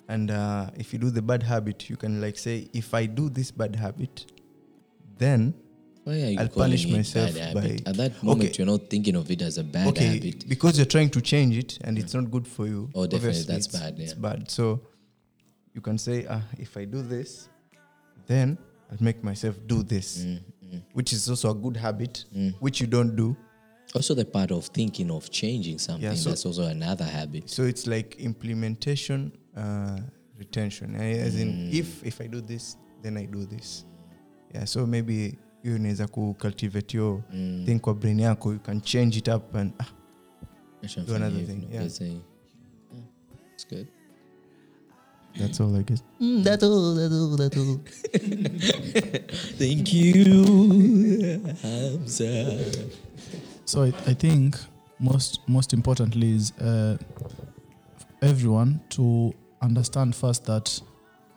And uh, if you do the bad habit, you can like say, if I do this bad habit, then why are you I'll punish myself by- at that moment Okay. you're not thinking of it as a bad okay, habit because you're trying to change it and it's not good for you. Oh, definitely, obviously that's bad, It's bad. So you can say, ah, if I do this, then I'll make myself do this, Mm, mm, which is also a good habit, mm. which you don't do. also the part of thinking of changing something so- that's also another habit So it's like implementation, uh, retention. Eh, As in, Mm. if if I do this, then I do this. Yeah. So maybe hiyo inaweza kucultivate your Mm. thing kwa brain yako. You can change it up and ah, do another thing, yeah. Yeah, it's good that's all I guess. that's all that's all that's all thank you Hamza. So I, I think most most importantly is uh, everyone to understand first that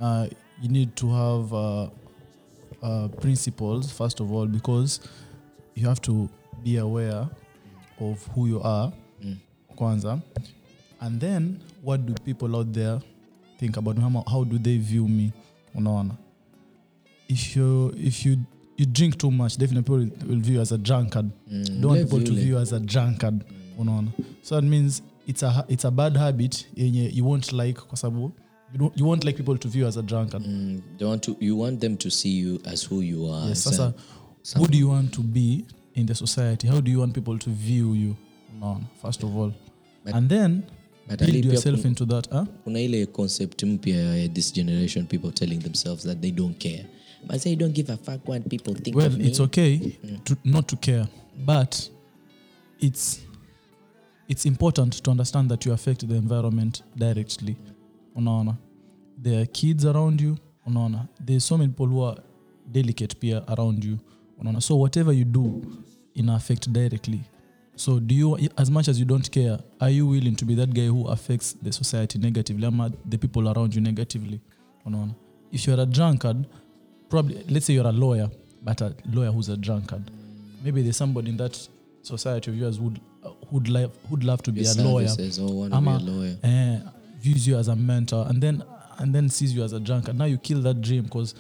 uh, you need to have uh, uh, principles first of all because you have to be aware of who you are kwanza and then what do people out there think about me how, how do they view me? Unaona? If you if you you drink too much definitely people will view you as a drunkard. Mm, don't want people to view you as a drunkard. Unaona? So that means it's a it's a bad habit yenye you won't like kwa sababu you, don't, you won't like people to view you as a drunkard. Mm, they want to you want them to see you as who you are. Yes sasa who do you want to be in the society? How do you want people to view you? Unaona? First of all. But- and then build yourself into that huh? kuna ile concept mpya ya this generation people telling themselves that they don't care. But say don't give a fuck what people think of me. it's okay to not to care but it's it's important to understand that you affect the environment directly. Unaona? There are kids around you unaona? There's so many people who are delicate pia around you unaona? So whatever you do ina affect directly so do you as much as you don't care are you willing to be that guy who affects the society negatively ama the people around you negatively? Unaona? If you're a drunkard probably let's say you're a lawyer but a lawyer who's a drunkard maybe there's somebody in that society of yours who'd who'd love who'd love to be Your a lawyer ama be a lawyer. eh, views you as a mentor and then and then sees you as a drunkard. Now you kill that dream because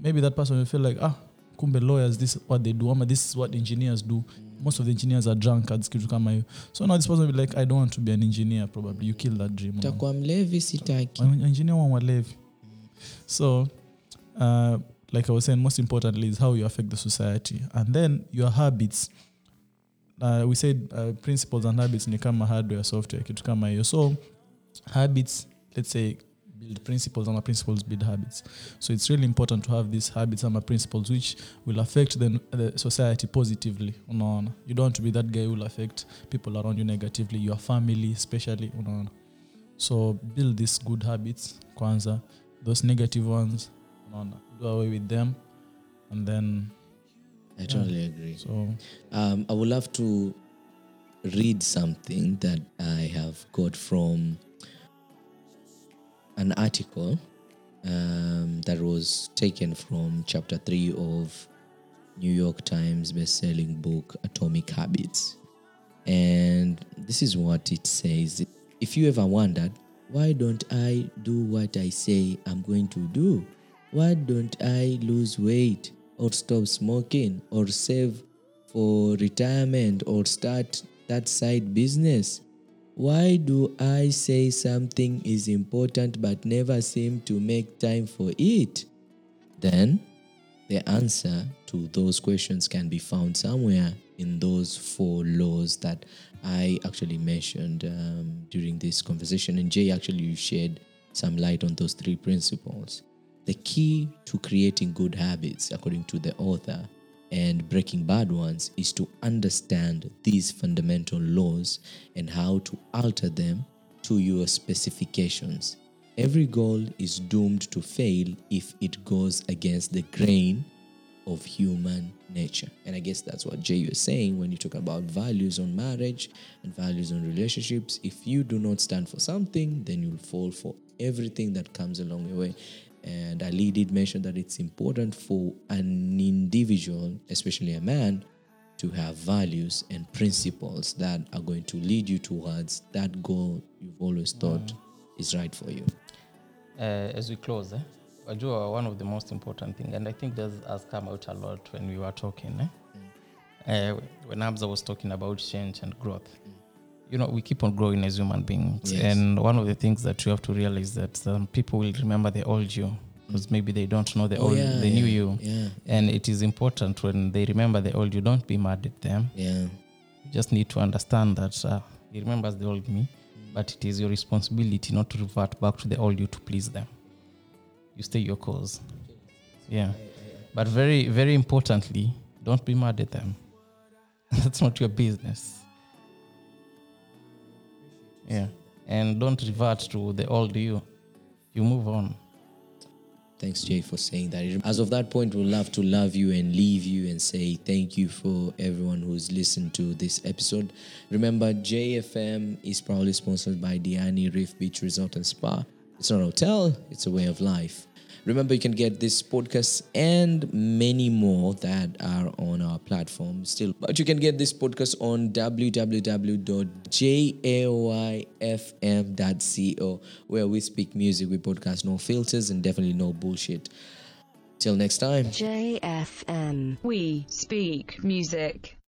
maybe that person will feel like ah kumbe lawyers this is what they do ama this is what engineers do most of the engineers are drunkards kitu kama hiyo. So now this person will be like i don't want to be an engineer probably. You kill that dream takuwa mlevi sitaki. An engineer wa walevi so uh, like i was saying most importantly is how you affect the society. And then your habits. Uh, we said uh, principles and habits ni kama hardware software kitu kama hiyo. So habits let's say build principles and principles build habits. So it's really important to have these habits and principles which will affect the, the society positively unaona. You don't want to be that guy who will affect people around you negatively your family especially unaona. So build these good habits kwanza those negative ones unaona. Do away with them and then i totally agree. So um, i would love to read something that i have got from an article um, that was taken from chapter 3 of new york times best-selling book atomic habits. And this is what it says. If you ever wondered why don't i do what i say i'm going to do? Why don't i lose weight or stop smoking or save for retirement or start that side business why do I say something is important but never seem to make time for it? Then the answer to those questions can be found somewhere in those four laws that I actually mentioned um, during this conversation. And Jay actually shared some light on those three principles. The key to creating good habits, according to the author, and breaking bad ones is to understand these fundamental laws and how to alter them to your specifications. Every goal is doomed to fail if it goes against the grain of human nature. And I guess that's what Jay was saying when you talk about values on marriage and values on relationships. If you do not stand for something, then you'll fall for everything that comes along your way. And Ali did mention that it's important for an individual, especially a man, to have values and principles that are going to lead you towards that goal you've always thought is right for you. uh, as we close, eh, one of the most important thing, and I think this has come out a lot when we were talking. Eh? Uh, when Abza was talking about change and growth, you know, we keep on growing as human beings, Yes. and one of the things that you have to realize that some people will remember the old you because maybe they don't know the Oh, old, yeah, the yeah, new you, Yeah, and it is important when they remember the old you. Don't be mad at them. yeah. You just need to understand that uh, he remembers the old me, but it is your responsibility not to revert back to the old you to please them. You stay your course. Yeah. But very, very importantly, don't be mad at them. That's not your business. Yeah. And don't revert to the old you. You move on. Thanks, Jay, for saying that. As of that point, we'd love to love you and leave you and say thank you for everyone who's listened to this episode. Remember, JFM is proudly sponsored by Diani Reef Beach Resort and Spa. It's not a hotel, it's a way of life. Remember, you can get this podcast and many more that are on our platform still. But you can get this podcast on www.jaoifm.co, where we speak music, we podcast no filters, and definitely no bullshit. Till next time. JFM. We speak music.